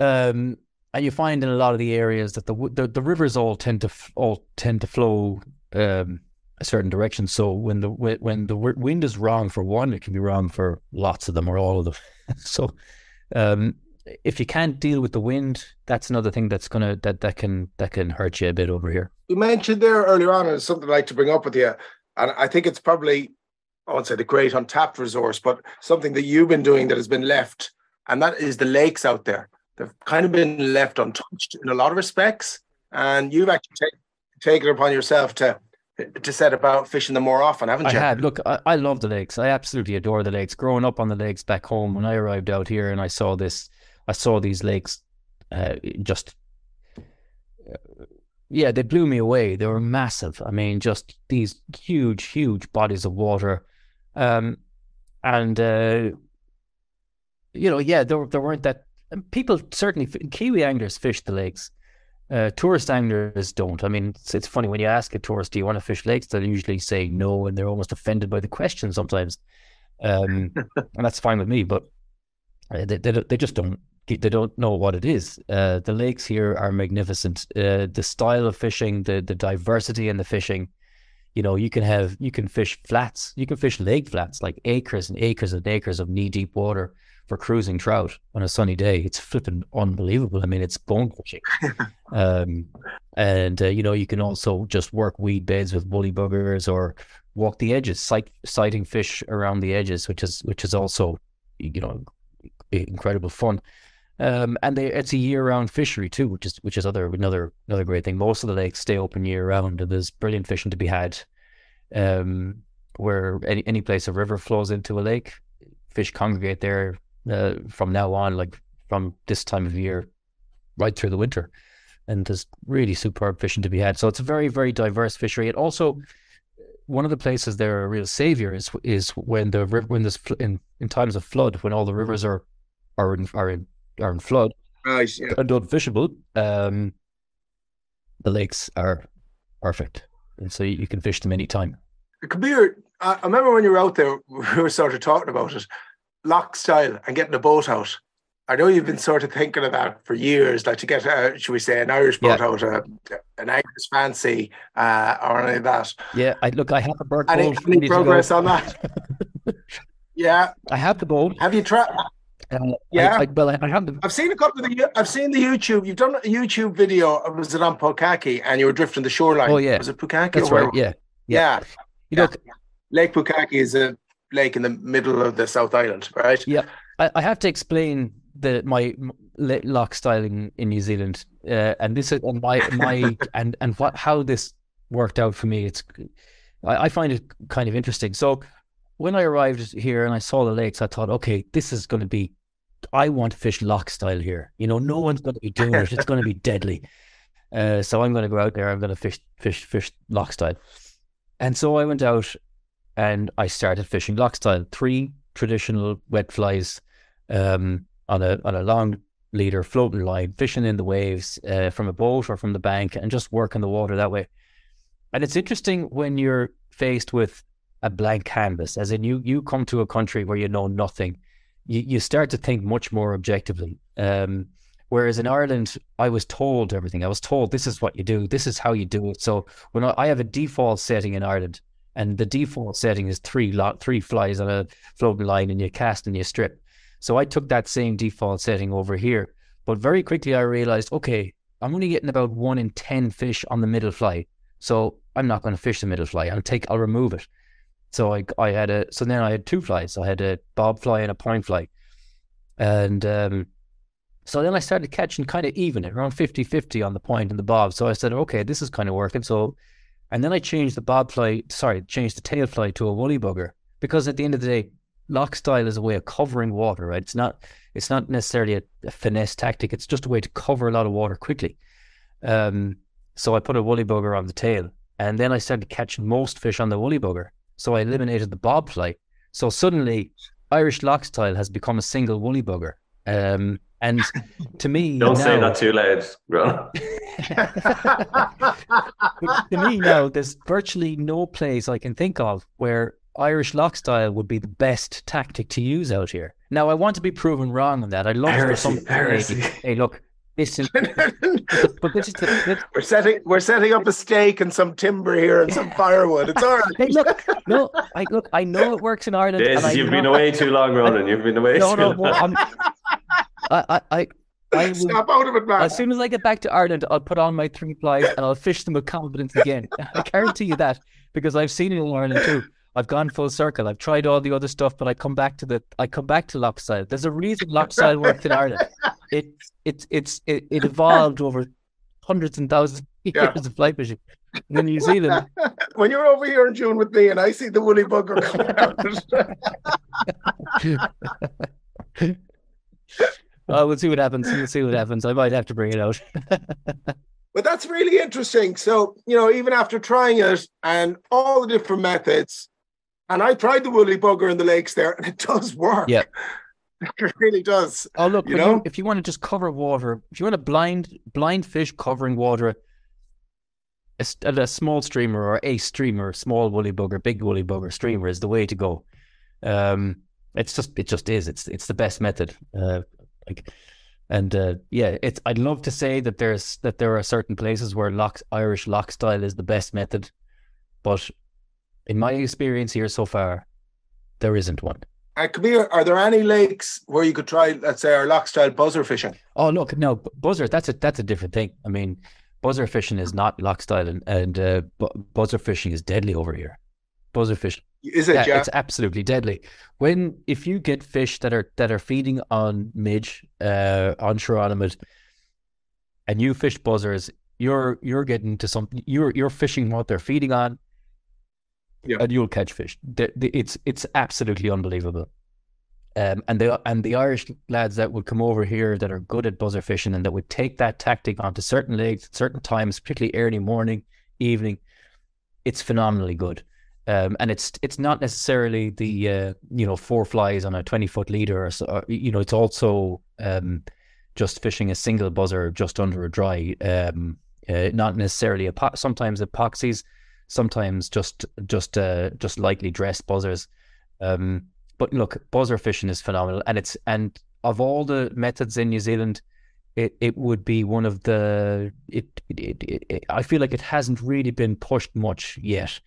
um, and you find in a lot of the areas that the the, the rivers all tend to all tend to flow um, a certain direction. So when the when the wind is wrong for one, it can be wrong for lots of them or all of them. so um, if you can't deal with the wind, that's another thing that's gonna that that can that can hurt you a bit over here. You mentioned there earlier on, and something I'd like to bring up with you, and I think it's probably I won't say the great untapped resource, but something that you've been doing that has been left, and that is the lakes out there. They've kind of been left untouched in a lot of respects, and you've actually take, taken upon yourself to to set about fishing them more often, haven't you? I have. Look, I, I, love the lakes. I absolutely adore the lakes. Growing up on the lakes back home, when I arrived out here and I saw this, I saw these lakes, uh, just yeah, they blew me away. They were massive. I mean, just these huge, huge bodies of water, um, and uh, you know, yeah, there there weren't that. People certainly Kiwi anglers fish the lakes uh, tourist anglers don't. I mean, it's, it's, funny when you ask a tourist, "Do you want to fish lakes?" They'll usually say no, and they're almost offended by the question sometimes. Um, and that's fine with me, but uh, they, they they just don't they don't know what it is. Uh, the lakes here are magnificent. Uh, the style of fishing, the the diversity in the fishing. You know, you can have you can fish flats, you can fish lake flats, like acres and acres and acres of knee deep water for cruising trout on a sunny day. It's flipping unbelievable. I mean, it's bone crushing. um, and uh, you know, you can also just work weed beds with woolly buggers or walk the edges, sight, sighting fish around the edges, which is which is also you know incredible fun. Um, and they, it's a year-round fishery too, which is which is other another another great thing. Most of the lakes stay open year-round, and there's brilliant fishing to be had. Um, where any any place a river flows into a lake, fish congregate there uh, from now on, like from this time of year right through the winter. And there's really superb fishing to be had. So it's a very, very diverse fishery. And also, one of the places they're a real savior is is when the river when there's in, in times of flood when all the rivers are are in are in are in flood nice, yeah. and unfishable. Um, the lakes are perfect, and so you can fish them anytime. Kabir, I remember when you were out there, we were sort of talking about it loch style and getting a boat out. I know you've been sort of thinking of that for years, like to get, a, should we say, an Irish boat yeah. out, a, an Angus fancy, uh, or any of that. Yeah, I look, I have a bird any, boat. Any progress on that? yeah, I have the boat. Have you tried? Uh, yeah, I, I, well, I, have the. I've seen a couple of the. I've seen the YouTube. You've done a YouTube video. Of was it on Pukaki? And you were drifting the shoreline. Oh yeah, was it Pukaki? That's right. Yeah, yeah. yeah. You know, Lake Pukaki is a lake in the middle of the South Island, right? Yeah, I, I have to explain the my loch styling in New Zealand, uh, and this is and my my and and what how this worked out for me. It's I, I find it kind of interesting. So when I arrived here and I saw the lakes, I thought, okay, this is going to be. I want to fish loch style here. You know, no one's going to be doing it. It's going to be deadly. Uh, so I'm going to go out there. I'm going to fish, fish, fish loch style. And so I went out and I started fishing loch style. Three traditional wet flies um, on a on a long leader floating line, fishing in the waves uh, from a boat or from the bank, and just working the water that way. And it's interesting when you're faced with a blank canvas, as in you you come to a country where you know nothing, you, you start to think much more objectively. Um, whereas in Ireland, I was told everything. I was told this is what you do, this is how you do it. So when I, I have a default setting in Ireland, and the default setting is three lot three flies on a floating line, and you cast and you strip. So I took that same default setting over here. But very quickly I realized, okay, I'm only getting about one in 10 fish on the middle fly. So I'm not going to fish the middle fly. I'll take, I'll remove it. So I, I had a, so then I had two flies. I had a bob fly and a point fly. And, um, so then I started catching kind of even around 50 50 on the point and the bob. So I said, okay, this is kind of working. So, and then I changed the bobfly, sorry, changed the tail fly to a woolly bugger because at the end of the day, loch style is a way of covering water, right? It's not it's not necessarily a, a finesse tactic. It's just a way to cover a lot of water quickly. Um, so I put a woolly bugger on the tail, and then I started catching most fish on the woolly bugger. So I eliminated the bobfly. So suddenly, Irish loch style has become a single woolly bugger. Um, and to me, don't now, say that too loud, Ron. to me now, there's virtually no place I can think of where Irish loch style would be the best tactic to use out here. Now, I want to be proven wrong on that. I love heresy, some. heresy. Hey, hey, look, this is. but this is the, this, we're setting we're setting up a stake and some timber here and some firewood. It's all right. hey, look, no, I look. I know it works in Ireland. This, and you've know, been away too long, Ronan. You've been away No, too no, long. I'm, I, I, I, I will, Snap out of it, man. as soon as I get back to Ireland, I'll put on my three flies and I'll fish them with confidence again. I guarantee you that because I've seen it in Ireland too. I've gone full circle. I've tried all the other stuff, but I come back to the I come back to style. There's a reason style worked in Ireland. It it it's it, it evolved over hundreds and thousands of years Yeah. of fly fishing. And in New Zealand, when you're over here in June with me and I see the woolly bugger come out. Oh, we'll see what happens. We'll see what happens. I might have to bring it out. But that's really interesting. So, you know, even after trying it and all the different methods, and I tried the woolly bugger in the lakes there, and it does work. Yeah. It really does. Oh look, You know? you, if you want to just cover water, if you want a blind blind fish covering water, a small streamer or a streamer, small woolly bugger, big woolly bugger streamer is the way to go. Um, it's just it just is. It's it's the best method. Uh, like, and uh, yeah, it's. I'd love to say that there's that there are certain places where loch Irish loch style is the best method, but in my experience here so far, there isn't one. Come here, are there any lakes where you could try, let's say, our loch style buzzer fishing? Oh look, no buzzer. That's a that's a different thing. I mean, buzzer fishing is not loch style, and, and uh, bu- buzzer fishing is deadly over here. Buzzer fishing, Is it, yeah, yeah? it's absolutely deadly. When if you get fish that are that are feeding on midge, uh, on chironomid, and you fish buzzers, you're you're getting to some. You're you're fishing what they're feeding on, Yeah. and you'll catch fish. It's it's absolutely unbelievable. Um, and the and the Irish lads that would come over here that are good at buzzer fishing and that would take that tactic onto certain lakes at certain times, particularly early morning, evening, it's phenomenally good. Um, and it's it's not necessarily the uh, you know four flies on a twenty foot leader, or, or you know it's also um, just fishing a single buzzer just under a dry. Um, uh, not necessarily sometimes epoxies, sometimes just just uh, just lightly dressed buzzers. Um, but look, buzzer fishing is phenomenal, and it's and of all the methods in New Zealand, it, it would be one of the it, it, it, it I feel like it hasn't really been pushed much yet.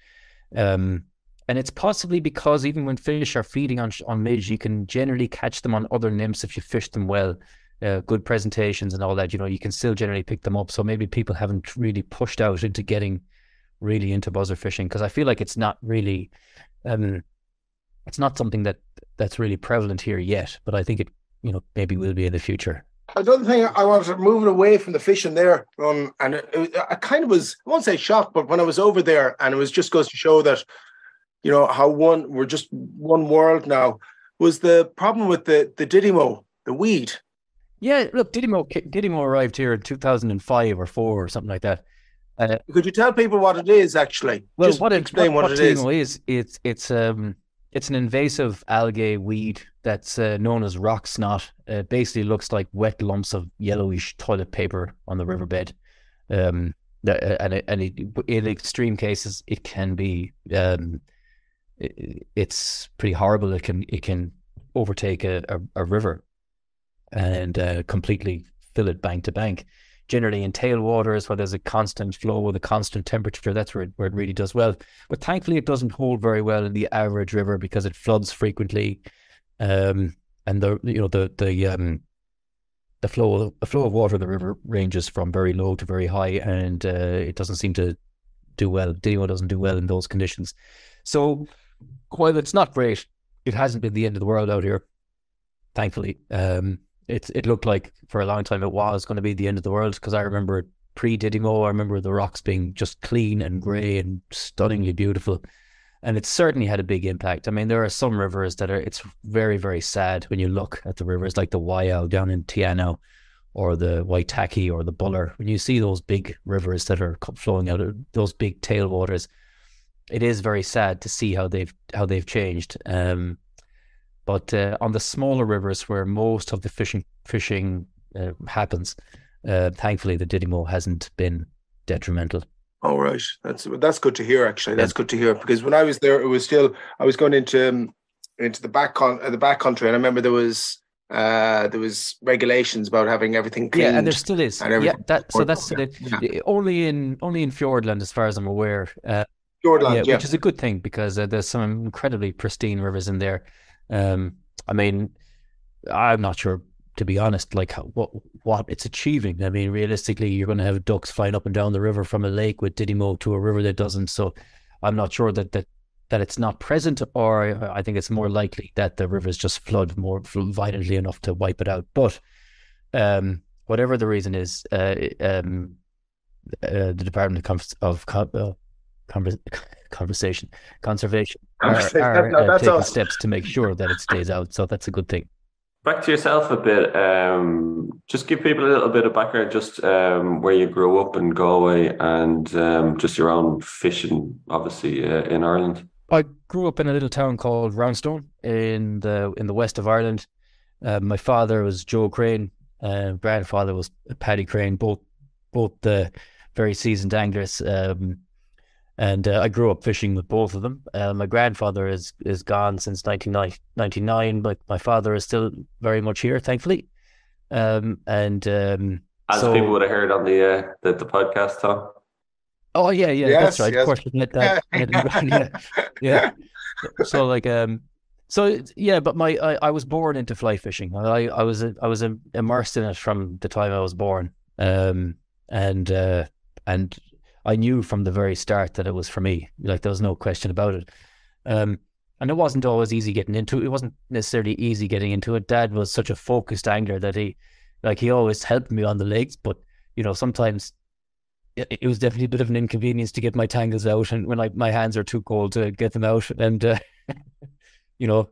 Um, and it's possibly because even when fish are feeding on on midge, you can generally catch them on other nymphs if you fish them well. Uh, good presentations and all that, you know, you can still generally pick them up. So maybe people haven't really pushed out into getting really into buzzer fishing because I feel like it's not really, um, it's not something that that's really prevalent here yet. But I think it, you know, maybe will be in the future. Another thing I wanted moving away from the fishing there, um, and it, it- I kind of was, I won't say shocked, but when I was over there, and it was just goes to show that, you know, how one we're just one world now, was the problem with the the Didymo, the weed. Yeah, look, Didymo Didymo arrived here in two thousand and five or four or something like that. Uh, Could you tell people what it is actually? Well, Just what it, explain what, what, what it is. Is. It's it's um it's an invasive algae weed that's uh, known as rock snot. Uh, basically, looks like wet lumps of yellowish toilet paper on the riverbed. Um, uh, and it, and it, in extreme cases, it can be um, it, it's pretty horrible. It can it can overtake a, a, a river and uh, completely fill it bank to bank. Generally, in tailwaters where there's a constant flow with a constant temperature, that's where it, where it really does well. But thankfully, it doesn't hold very well in the average river because it floods frequently, um, and the you know the the um, the flow the flow of water in the river ranges from very low to very high, and uh, it doesn't seem to do well. Didymo doesn't do well in those conditions. So while it's not great, it hasn't been the end of the world out here. Thankfully, um, it it looked like for a long time it was going to be the end of the world because I remember pre Didymo, I remember the rocks being just clean and grey and stunningly beautiful. And it certainly had a big impact. I mean, there are some rivers that are, it's very, very sad when you look at the rivers like the Waiau down in Te Anau or the Waitaki or the Buller. When you see those big rivers that are flowing out of those big tailwaters, it is very sad to see how they've how they've changed. Um, but uh, on the smaller rivers where most of the fishing fishing uh, happens, uh, thankfully the Didymo hasn't been detrimental. Oh right, that's that's good to hear. Actually, that's yeah. good to hear because when I was there, it was still I was going into um, into the back con the back country, and I remember there was uh, there was regulations about having everything cleaned. Yeah, and there still is. Yeah, that so that's yeah. The, only in only in Fiordland, as far as I'm aware. Uh, Fiordland, yeah, yeah, which is a good thing because uh, there's some incredibly pristine rivers in there. Um, I mean, I'm not sure to be honest, like what what it's achieving. I mean, realistically, you're going to have ducks flying up and down the river from a lake with Didymo to a river that doesn't. So, I'm not sure that that that it's not present, or I think it's more likely that the rivers just flood more violently enough to wipe it out. But um, whatever the reason is, uh, um, uh, the Department of, of uh, conversation conservation are, are uh, taking steps to make sure that it stays out. So that's a good thing. Back to yourself a bit. Um, just give people a little bit of background, just um, where you grew up in Galway and um, just your own fishing, obviously uh, in Ireland. I grew up in a little town called Roundstone in the in the west of Ireland. Uh, my father was Joe Creane, uh, grandfather was Paddy Creane, both both the very seasoned anglers. Um, and uh, I grew up fishing with both of them. Uh, my grandfather is is gone since 1999, but my father is still very much here, thankfully. Um, and um, as so, people would have heard on the uh, the, the podcast, Tom. Oh yeah, yeah, yes, that's right. Yes. Of course, let that, yeah. yeah. So like, um, so yeah, but my I, I was born into fly fishing. I I was I was immersed in it from the time I was born. Um, and uh, and I knew from the very start that it was for me. Like there was no question about it. Um, and it wasn't always easy getting into it. It wasn't necessarily easy getting into it. Dad was such a focused angler that he, like, he always helped me on the legs. But you know, sometimes it, it was definitely a bit of an inconvenience to get my tangles out, and when like my hands are too cold to get them out, and uh, you know,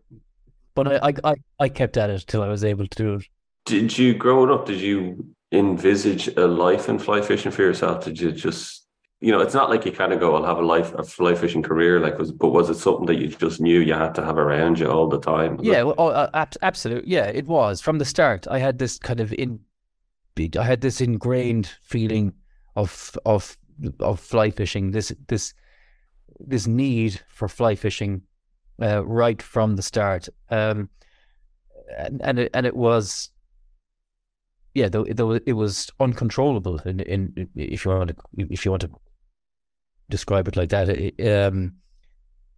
but I, I I kept at it till I was able to do it. Did you growing up? Did you envisage a life in fly fishing for yourself? Did you just you know, it's not like you kind of go, I'll have a life, a fly fishing career. Like, was, but was it something that you just knew you had to have around you all the time? Yeah, well, oh, uh, absolutely. Yeah, it was from the start. I had this kind of in, I had this ingrained feeling of of of fly fishing. This this this need for fly fishing, uh, right from the start. Um, and and it, and it was yeah, though, though it was uncontrollable. In, in if you want to, if you want to describe it like that. It, um,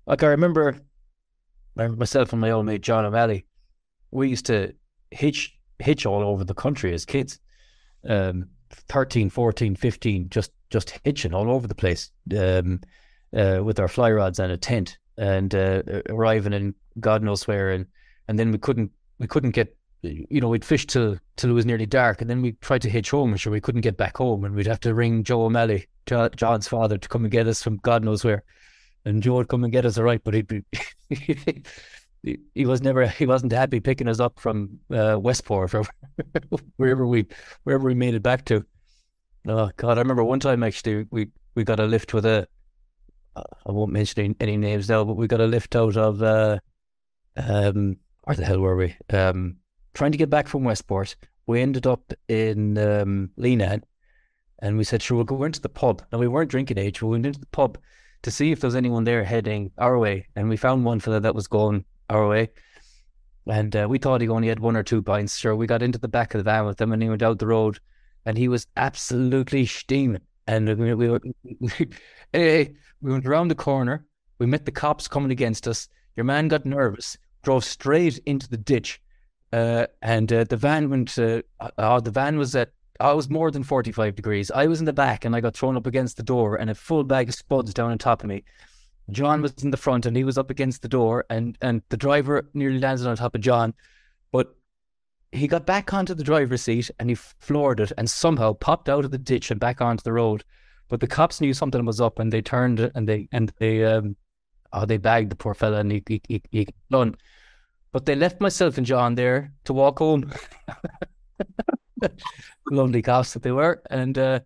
like I remember myself and my old mate John O'Malley, we used to hitch hitch all over the country as kids. Um, 13, 14, 15, just just hitching all over the place um, uh, with our fly rods and a tent and uh, arriving in God knows where and and then we couldn't we couldn't get you know, we'd fish till till it was nearly dark, and then we tried to hitch home, and sure we couldn't get back home, and we'd have to ring Joe O'Malley, John's father, to come and get us from God knows where, and Joe would come and get us, all right, but he'd be he, he was never he wasn't happy picking us up from uh, Westport or wherever we wherever we made it back to. Oh God, I remember one time actually we we got a lift with a I won't mention any, names now, but we got a lift out of uh, um where the hell were we? Um, trying to get back from Westport. We ended up in um, and we said, "Sure, we'll go into the pub." Now we weren't drinking age, we went into the pub to see if there was anyone there heading our way, and we found one fella that was going our way. And uh, we thought he only had one or two pints. Sure, we got into the back of the van with him, and he went out the road, and he was absolutely steaming. And we, we, were, we went around the corner. We met the cops coming against us. Your man got nervous, drove straight into the ditch, uh, and uh, the van went. Uh, uh the van was at. I was more than forty-five degrees. I was in the back, and I got thrown up against the door, and a full bag of spuds down on top of me. John was in the front, and he was up against the door, and and the driver nearly landed on top of John, but he got back onto the driver's seat and he floored it, and somehow popped out of the ditch and back onto the road. But the cops knew something was up, and they turned and they and they um, oh, they bagged the poor fella, and he he he, he done. But they left myself and John there to walk home. Lovely cops that they were. And uh,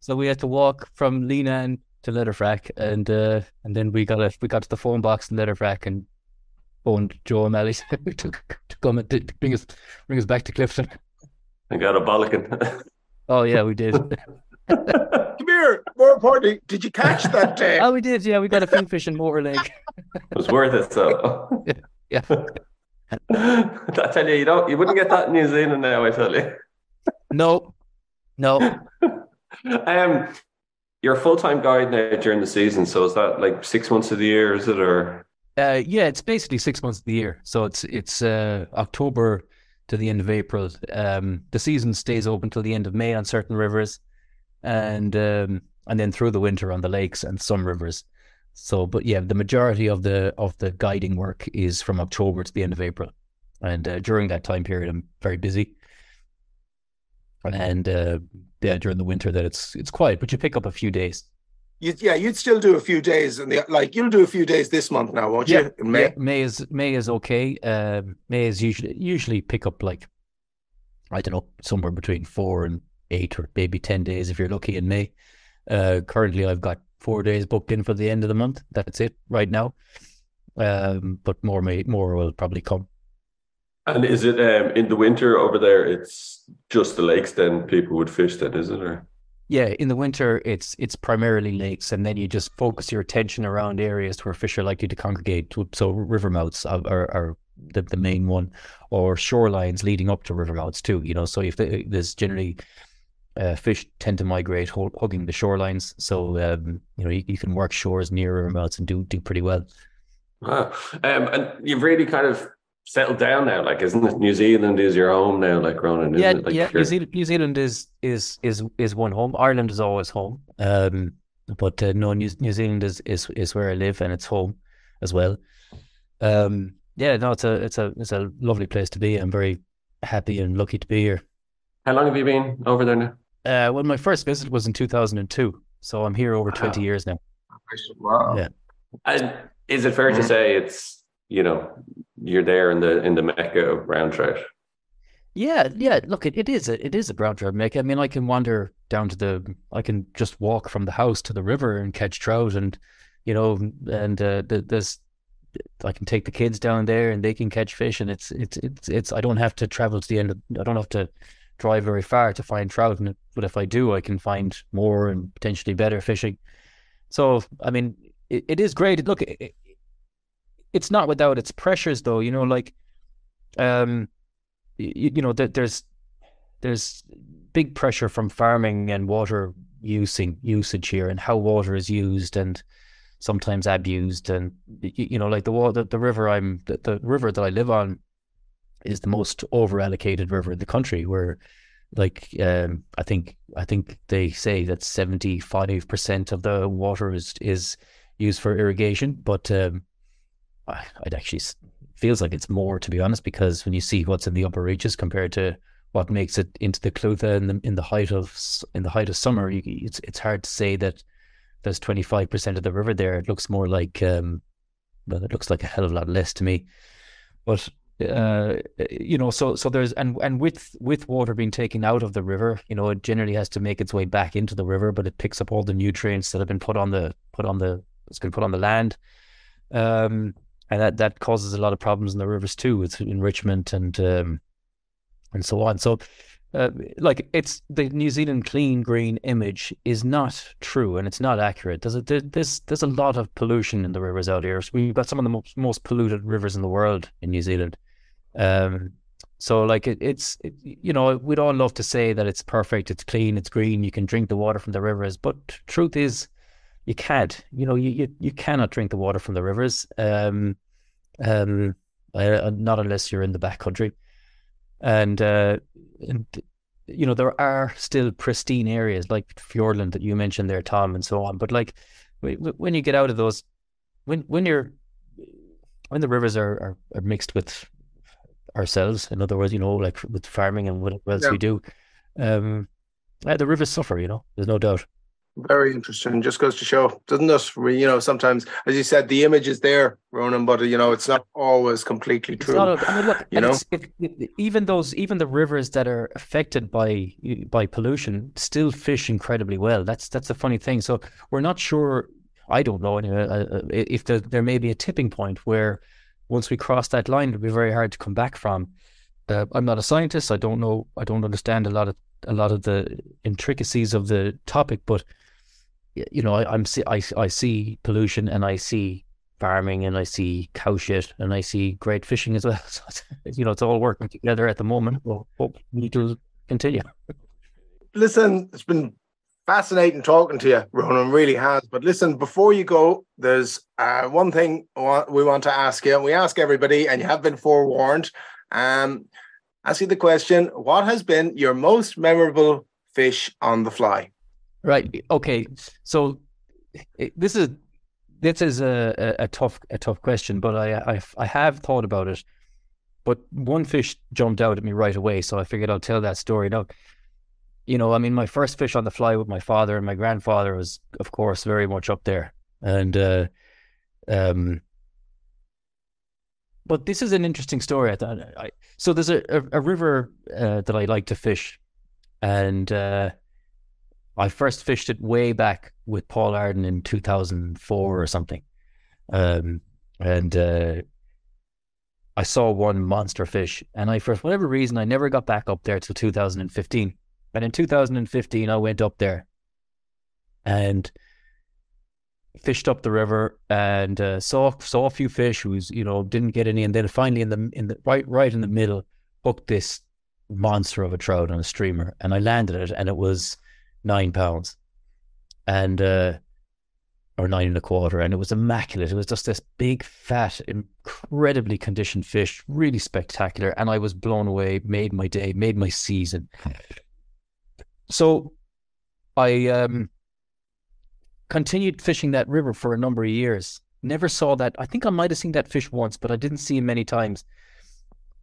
so we had to walk from Leenane to Letterfrack and uh, and then we got a, we got to the phone box in Letterfrack and phoned Joe O'Malley to, to come and to bring us bring us back to Clifden. I got a bollocking. oh yeah, we did. Come here. More importantly, did you catch that day? oh, we did. Yeah, we got a fin fish in Motor Lake. it was worth it. So yeah. I tell you, you don't, you wouldn't get that in New Zealand now. I tell you. No, no. um, you're a full time guide now during the season. So is that like six months of the year? Is it or? Uh, yeah, it's basically six months of the year. So it's it's uh, October to the end of April. Um, the season stays open till the end of May on certain rivers, and um, and then through the winter on the lakes and some rivers. So, but yeah, the majority of the of the guiding work is from October to the end of April, and uh, during that time period, I'm very busy. And uh, yeah, during the winter, that it's it's quiet, but you pick up a few days. You, yeah, you'd still do a few days, and like you'll do a few days this month now, won't yeah, you? May, yeah, May is May is okay. Um, May is usually usually pick up like I don't know somewhere between four and eight or maybe ten days if you're lucky in May. Uh, currently, I've got four days booked in for the end of the month. That's it right now. Um, but more may more will probably come. And is it um, in the winter over there? It's just the lakes. Then people would fish. Then is it or? Yeah, in the winter it's it's primarily lakes, and then you just focus your attention around areas where fish are likely to congregate. So river mouths are, are, are the, the main one, or shorelines leading up to river mouths too. You know, so if there's generally uh, fish tend to migrate hugging the shorelines. So um, you know you, you, can work shores near river mouths and do do pretty well. Wow, um, and you've really kind of settled down now. Like, isn't it New Zealand is your home now? Like, Ronan, yeah, like yeah. New Zealand, New Zealand is is is is one home. Ireland is always home. Um, but uh, no, New, New Zealand is, is is where I live and it's home as well. Um, yeah, no, it's a it's a it's a lovely place to be. I'm very happy and lucky to be here. How long have you been over there now? Uh, well, my first visit was in 2002, so I'm here over wow. 20 years now. Wow. Yeah. And is it fair mm-hmm. to say it's you know you're there in the in the mecca of brown trout? Yeah, yeah. Look, it, it is a, it is a brown trout mecca. I mean, I can wander down to the, I can just walk from the house to the river and catch trout, and you know, and uh, there's I can take the kids down there and they can catch fish, and it's it's it's it's. I don't have to travel to the end. Of, I don't have to drive very far to find trout, and but if I do, I can find more and potentially better fishing. So, I mean, it, it is great. Look, it, it's not without its pressures, though. You know, like, um, you, you know, there's there's big pressure from farming and water using usage here, and how water is used, and sometimes abused, and you know, like the water, the river I'm, the, the river that I live on is the most over allocated river in the country where like um, I think I think they say that seventy five percent of the water is is used for irrigation, but um, it actually feels like it's more to be honest because when you see what's in the upper reaches compared to what makes it into the Clutha in the in the height of in the height of summer, you, it's it's hard to say that there's twenty five percent of the river there. It looks more like um, well, it looks like a hell of a lot less to me, but uh, you know, so so there's and and with with water being taken out of the river, you know, it generally has to make its way back into the river, but it picks up all the nutrients that have been put on the put on the it's been put on the land. Um, and that that causes a lot of problems in the rivers too, with enrichment and um, and so on. So. Uh, like it's the New Zealand clean green image is not true and it's not accurate. There's a there's there's a lot of pollution in the rivers out here. So we've got some of the most, most polluted rivers in the world in New Zealand. Um, so like it, it's it, you know we'd all love to say that it's perfect, it's clean, it's green, you can drink the water from the rivers, but truth is you can't. You know you you, you cannot drink the water from the rivers. Um, um, uh, not unless you're in the backcountry, and uh, and you know there are still pristine areas like Fiordland that you mentioned there, Tom, and so on. But like when you get out of those, when when you're when the rivers are, are, are mixed with ourselves. In other words, you know, like with farming and what else yeah. we do, um, the rivers suffer. You know, there's no doubt. Very interesting. Just goes to show, doesn't it? You know, sometimes, as you said, the image is there, Ronan, but you know, it's not always completely true. Not, I mean, look, you know, it, it, even those, even the rivers that are affected by by pollution, still fish incredibly well. That's that's a funny thing. So we're not sure. I don't know anyway, uh, uh if the, there may be a tipping point where once we cross that line, it'll be very hard to come back from. Uh, I'm not a scientist. I don't know. I don't understand a lot of a lot of the intricacies of the topic, but you know, I, am I, I see pollution and I see farming and I see cow shit and I see great fishing as well. So you know, it's all working together at the moment. Well, hope it'll continue. Listen, it's been fascinating talking to you, Ronan, really has. But listen, before you go, there's uh, one thing we want to ask you. We ask everybody, and you have been forewarned. Um, ask you the question: What has been your most memorable fish on the fly? Right. Okay. So this is this is a, a, a tough a tough question, but I, I I have thought about it. But one fish jumped out at me right away, so I figured I'll tell that story now you know, I mean, my first fish on the fly with my father and my grandfather was, of course, very much up there. And, uh, um, but this is an interesting story. I thought, I, so there's a, a, a river uh, that I like to fish, and uh, I first fished it way back with Paul Arden in 2004 or something. Um, and uh, I saw one monster fish, and I, for whatever reason, I never got back up there till 2015. And in 2015, I went up there and fished up the river and uh, saw saw a few fish. Was you know didn't get any, and then finally in the in the right right in the middle hooked this monster of a trout on a streamer, and I landed it, and it was nine pounds, and uh, or nine and a quarter, and it was immaculate. It was just this big, fat, incredibly conditioned fish, really spectacular, and I was blown away. Made my day, made my season. So I um, continued fishing that river for a number of years. Never saw that. I think I might have seen that fish once, but I didn't see him many times.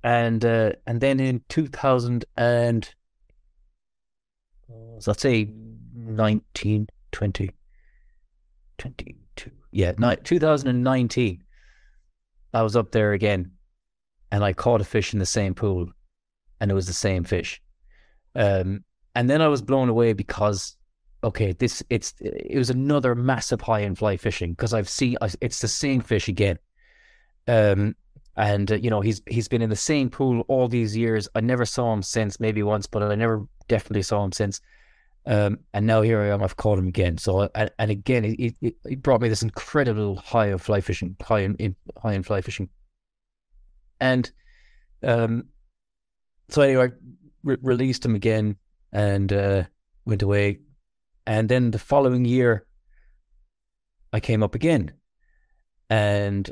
And uh, and then in 2000 and uh, let's say 19, 20, 22. Yeah, ni- 2019. I was up there again and I caught a fish in the same pool and it was the same fish. Um, and then I was blown away because okay, this it's it was another massive high in fly fishing because I've seen it's the same fish again. Um, and uh, you know he's he's been in the same pool all these years. I never saw him since, maybe once, but I never definitely saw him since. Um, and now here I am. I've caught him again. So and, and again, it, brought me this incredible high of fly fishing, high in, in high in fly fishing. And um, so anyway, re- released him again and uh, went away. And then the following year, I came up again, and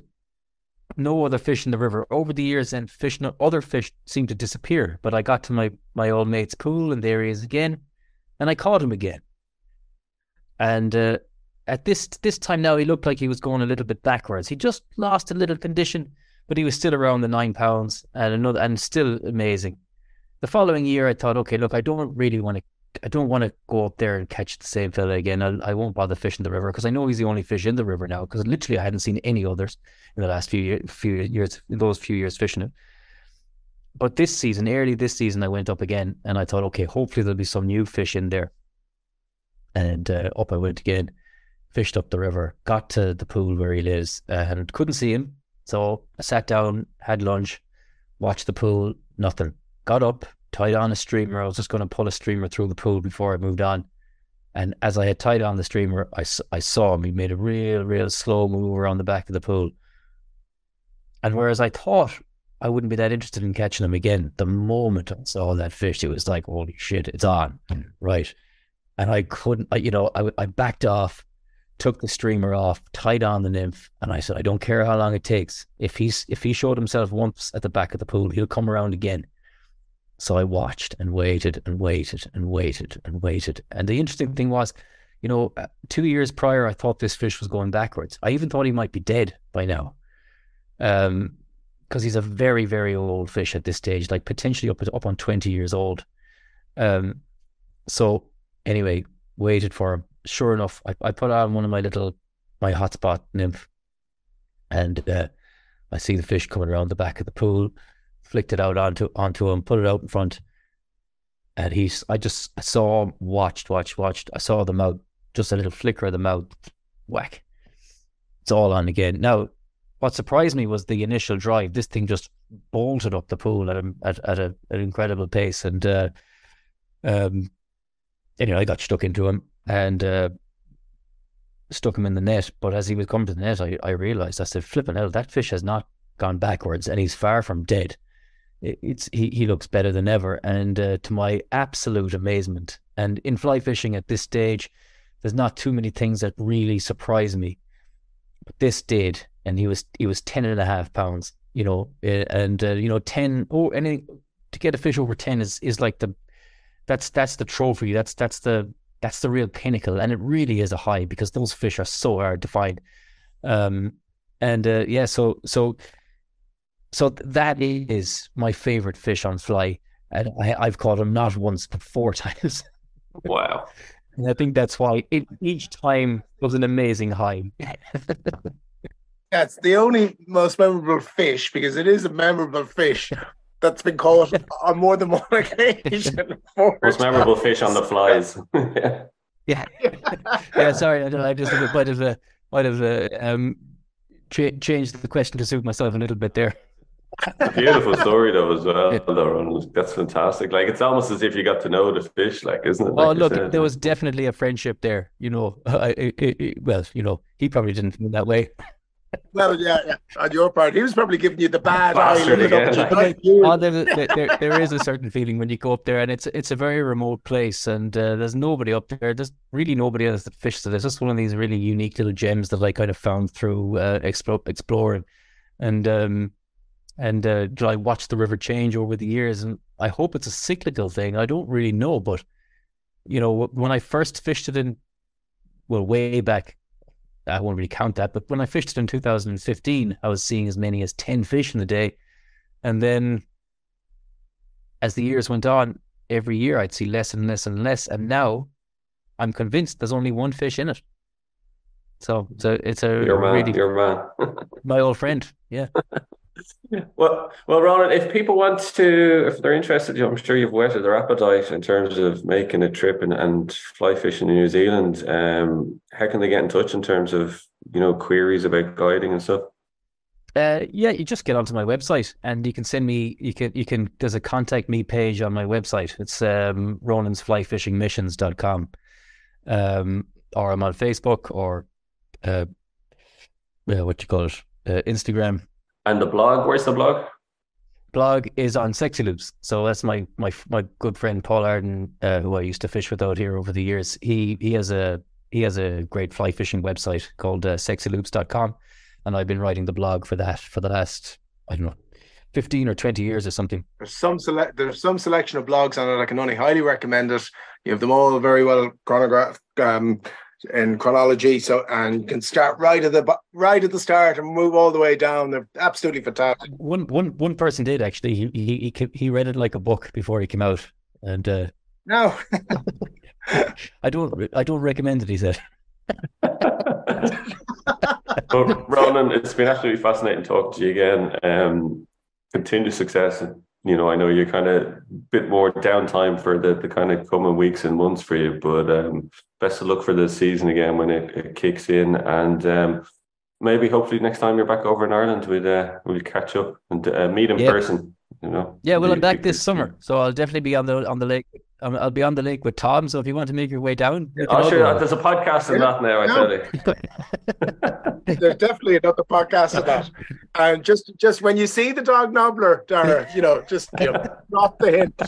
no other fish in the river. Over the years, and fish, no, other fish seemed to disappear. But I got to my my old mate's pool, and there he is again, and I caught him again. And uh, at this this time now, he looked like he was going a little bit backwards. He just lost a little condition, but he was still around the nine pounds, and another, and still amazing the following year, I thought, okay, look, I don't really want to. I don't want to go up there and catch the same fella again. I will not bother fishing the river because I know he's the only fish in the river now. Because literally, I hadn't seen any others in the last few year, few years, in those few years fishing it. But this season, early this season, I went up again, and I thought, okay, hopefully there'll be some new fish in there. And uh, up I went again, fished up the river, got to the pool where he lives, and couldn't see him. So I sat down, had lunch, watched the pool, nothing. Got up, tied on a streamer. I was just going to pull a streamer through the pool before I moved on. And as I had tied on the streamer, I, I saw him. He made a real, real slow move around the back of the pool. And whereas I thought I wouldn't be that interested in catching him again, the moment I saw that fish, it was like, holy shit, it's on. Hmm. Right. And I couldn't, I, you know, I, I backed off, took the streamer off, tied on the nymph, and I said, I don't care how long it takes. If he's if he showed himself once at the back of the pool, he'll come around again. So I watched and waited and waited and waited and waited. And the interesting thing was, you know, uh, two years prior, I thought this fish was going backwards. I even thought he might be dead by now. Um, because he's a very, very old fish at this stage, like potentially up up on 20 years old. Um, so anyway, waited for him. Sure enough, I, I put on one of my little my hotspot nymph, and uh, I see the fish coming around the back of the pool flicked it out onto onto him, put it out in front, and he's. I just I saw watched, watched, watched. I saw the mouth, just a little flicker of the mouth, whack. It's all on again. Now, what surprised me was the initial drive. This thing just bolted up the pool at a, at, at a, an incredible pace, and uh, um, anyway, I got stuck into him and. Uh, stuck him in the net. But as he was coming to the net, I, I realized I said, flipping hell, that fish has not gone backwards and he's far from dead it's he, he looks better than ever. And uh, to my absolute amazement, and in fly fishing at this stage, there's not too many things that really surprise me, but this did. And he was he was ten and a half pounds, you know, and uh, you know ten or oh, anything to get a fish over ten is is like the that's that's the trophy. That's that's the that's the real pinnacle, and it really is a high because those fish are so hard to find. Um, and uh, yeah, so so so that is my favorite fish on fly. And I, have caught him not once, but four times. wow. And I think that's why it, each time was an amazing high. That's the only most memorable fish because it is a memorable fish that's been caught on more than one occasion. most memorable fish on the flies. yeah. yeah. yeah. Sorry, I, I just might have might have uh, um, cha- changed the question to suit myself a little bit there beautiful story though as well. Yeah. Though, that's fantastic. Like it's almost as if you got to know the fish, like isn't it? Well, like look, there was definitely a friendship there. You know, I, I, I, well, you know, he probably didn't feel that way. Well, yeah, yeah, on your part, he was probably giving you the bad eye. oh, there, there, there is a certain feeling when you go up there, and it's it's a very remote place, and uh, there's nobody up there. There's really nobody else that fishes it. It's just one of these really unique little gems that I kind of found through uh, explore, exploring, and um, and uh, I watch the river change over the years, and I hope it's a cyclical thing. I don't really know, but you know, when I first fished it in, well, way back, I won't really count that, but when I fished it in 2015, I was seeing as many as 10 fish in the day. And then as the years went on, every year I'd see less and less and less. And now I'm convinced there's only one fish in it. So, so it's a your man, really, your man. my old friend. Yeah. Well, well, Ronan, if people want to, if they're interested, I'm sure you've whetted their appetite in terms of making a trip and, and fly fishing in New Zealand. Um, how can they get in touch in terms of you know queries about guiding and stuff? Uh, yeah, you just get onto my website and you can send me. You can you can. There's a contact me page on my website. It's um, Ronan'sFlyFishingMissions.com, um, or I'm on Facebook or uh, yeah, what you call it, uh, Instagram and the blog, where's the blog? Blog is on Sexy Loops. So that's my my my good friend Paul Arden, uh, who I used to fish with out here over the years. He he has a he has a great fly fishing website called uh, sexyloops.com. And I've been writing the blog for that for the last, I don't know, 15 or 20 years or something. There's some select there's some selection of blogs on it. I can only highly recommend it. You have them all very well chronographed, um, in chronology. So and can start right at the right at the start and move all the way down. They're absolutely fantastic. One one one person did actually. He he he, he read it like a book before he came out, and uh, no, I don't I don't recommend it. He said. well, Ronan, it's been absolutely fascinating talking to you again. Um, continued success you know, I know you're kind of bit more downtime for the, the kind of coming weeks and months for you, but um, best of luck for the season again when it, it kicks in. And um, maybe hopefully next time you're back over in Ireland, we'd uh, we'll catch up and uh, meet in Yeah. person. You know. Yeah, well, I'm back this summer, so I'll definitely be on the on the lake. I'll be on the lake with Tom. So if you want to make your way down, we Oh, sure. There's a podcast in Yeah. that now. I Yeah. tell you. There's definitely another podcast of that. And just just when you see the dog nobbler, Dara, you know, just you know, drop the hint.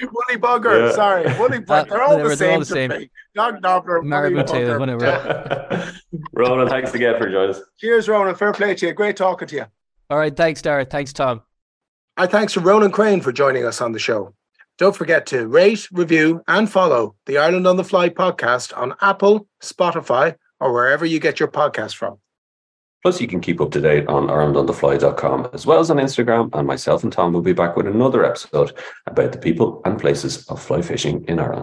Woolly bugger, Yeah. sorry, woolly Uh, bugger. They're all they're- the they're all same. the to same. me. Dog nobbler, woolly Marabou tail, whatever. Ronan, thanks again for joining us. Cheers, Ronan. Fair play to you. Great talking to you. All right, thanks, Dara. Thanks, Tom. Our thanks to Ronan Creane for joining us on the show. Don't forget to rate, review, and follow the Ireland on the Fly podcast on Apple, Spotify, or wherever you get your podcast from. Plus, you can keep up to date on IrelandOnTheFly.com as well as on Instagram. And myself and Tom will be back with another episode about the people and places of fly fishing in Ireland.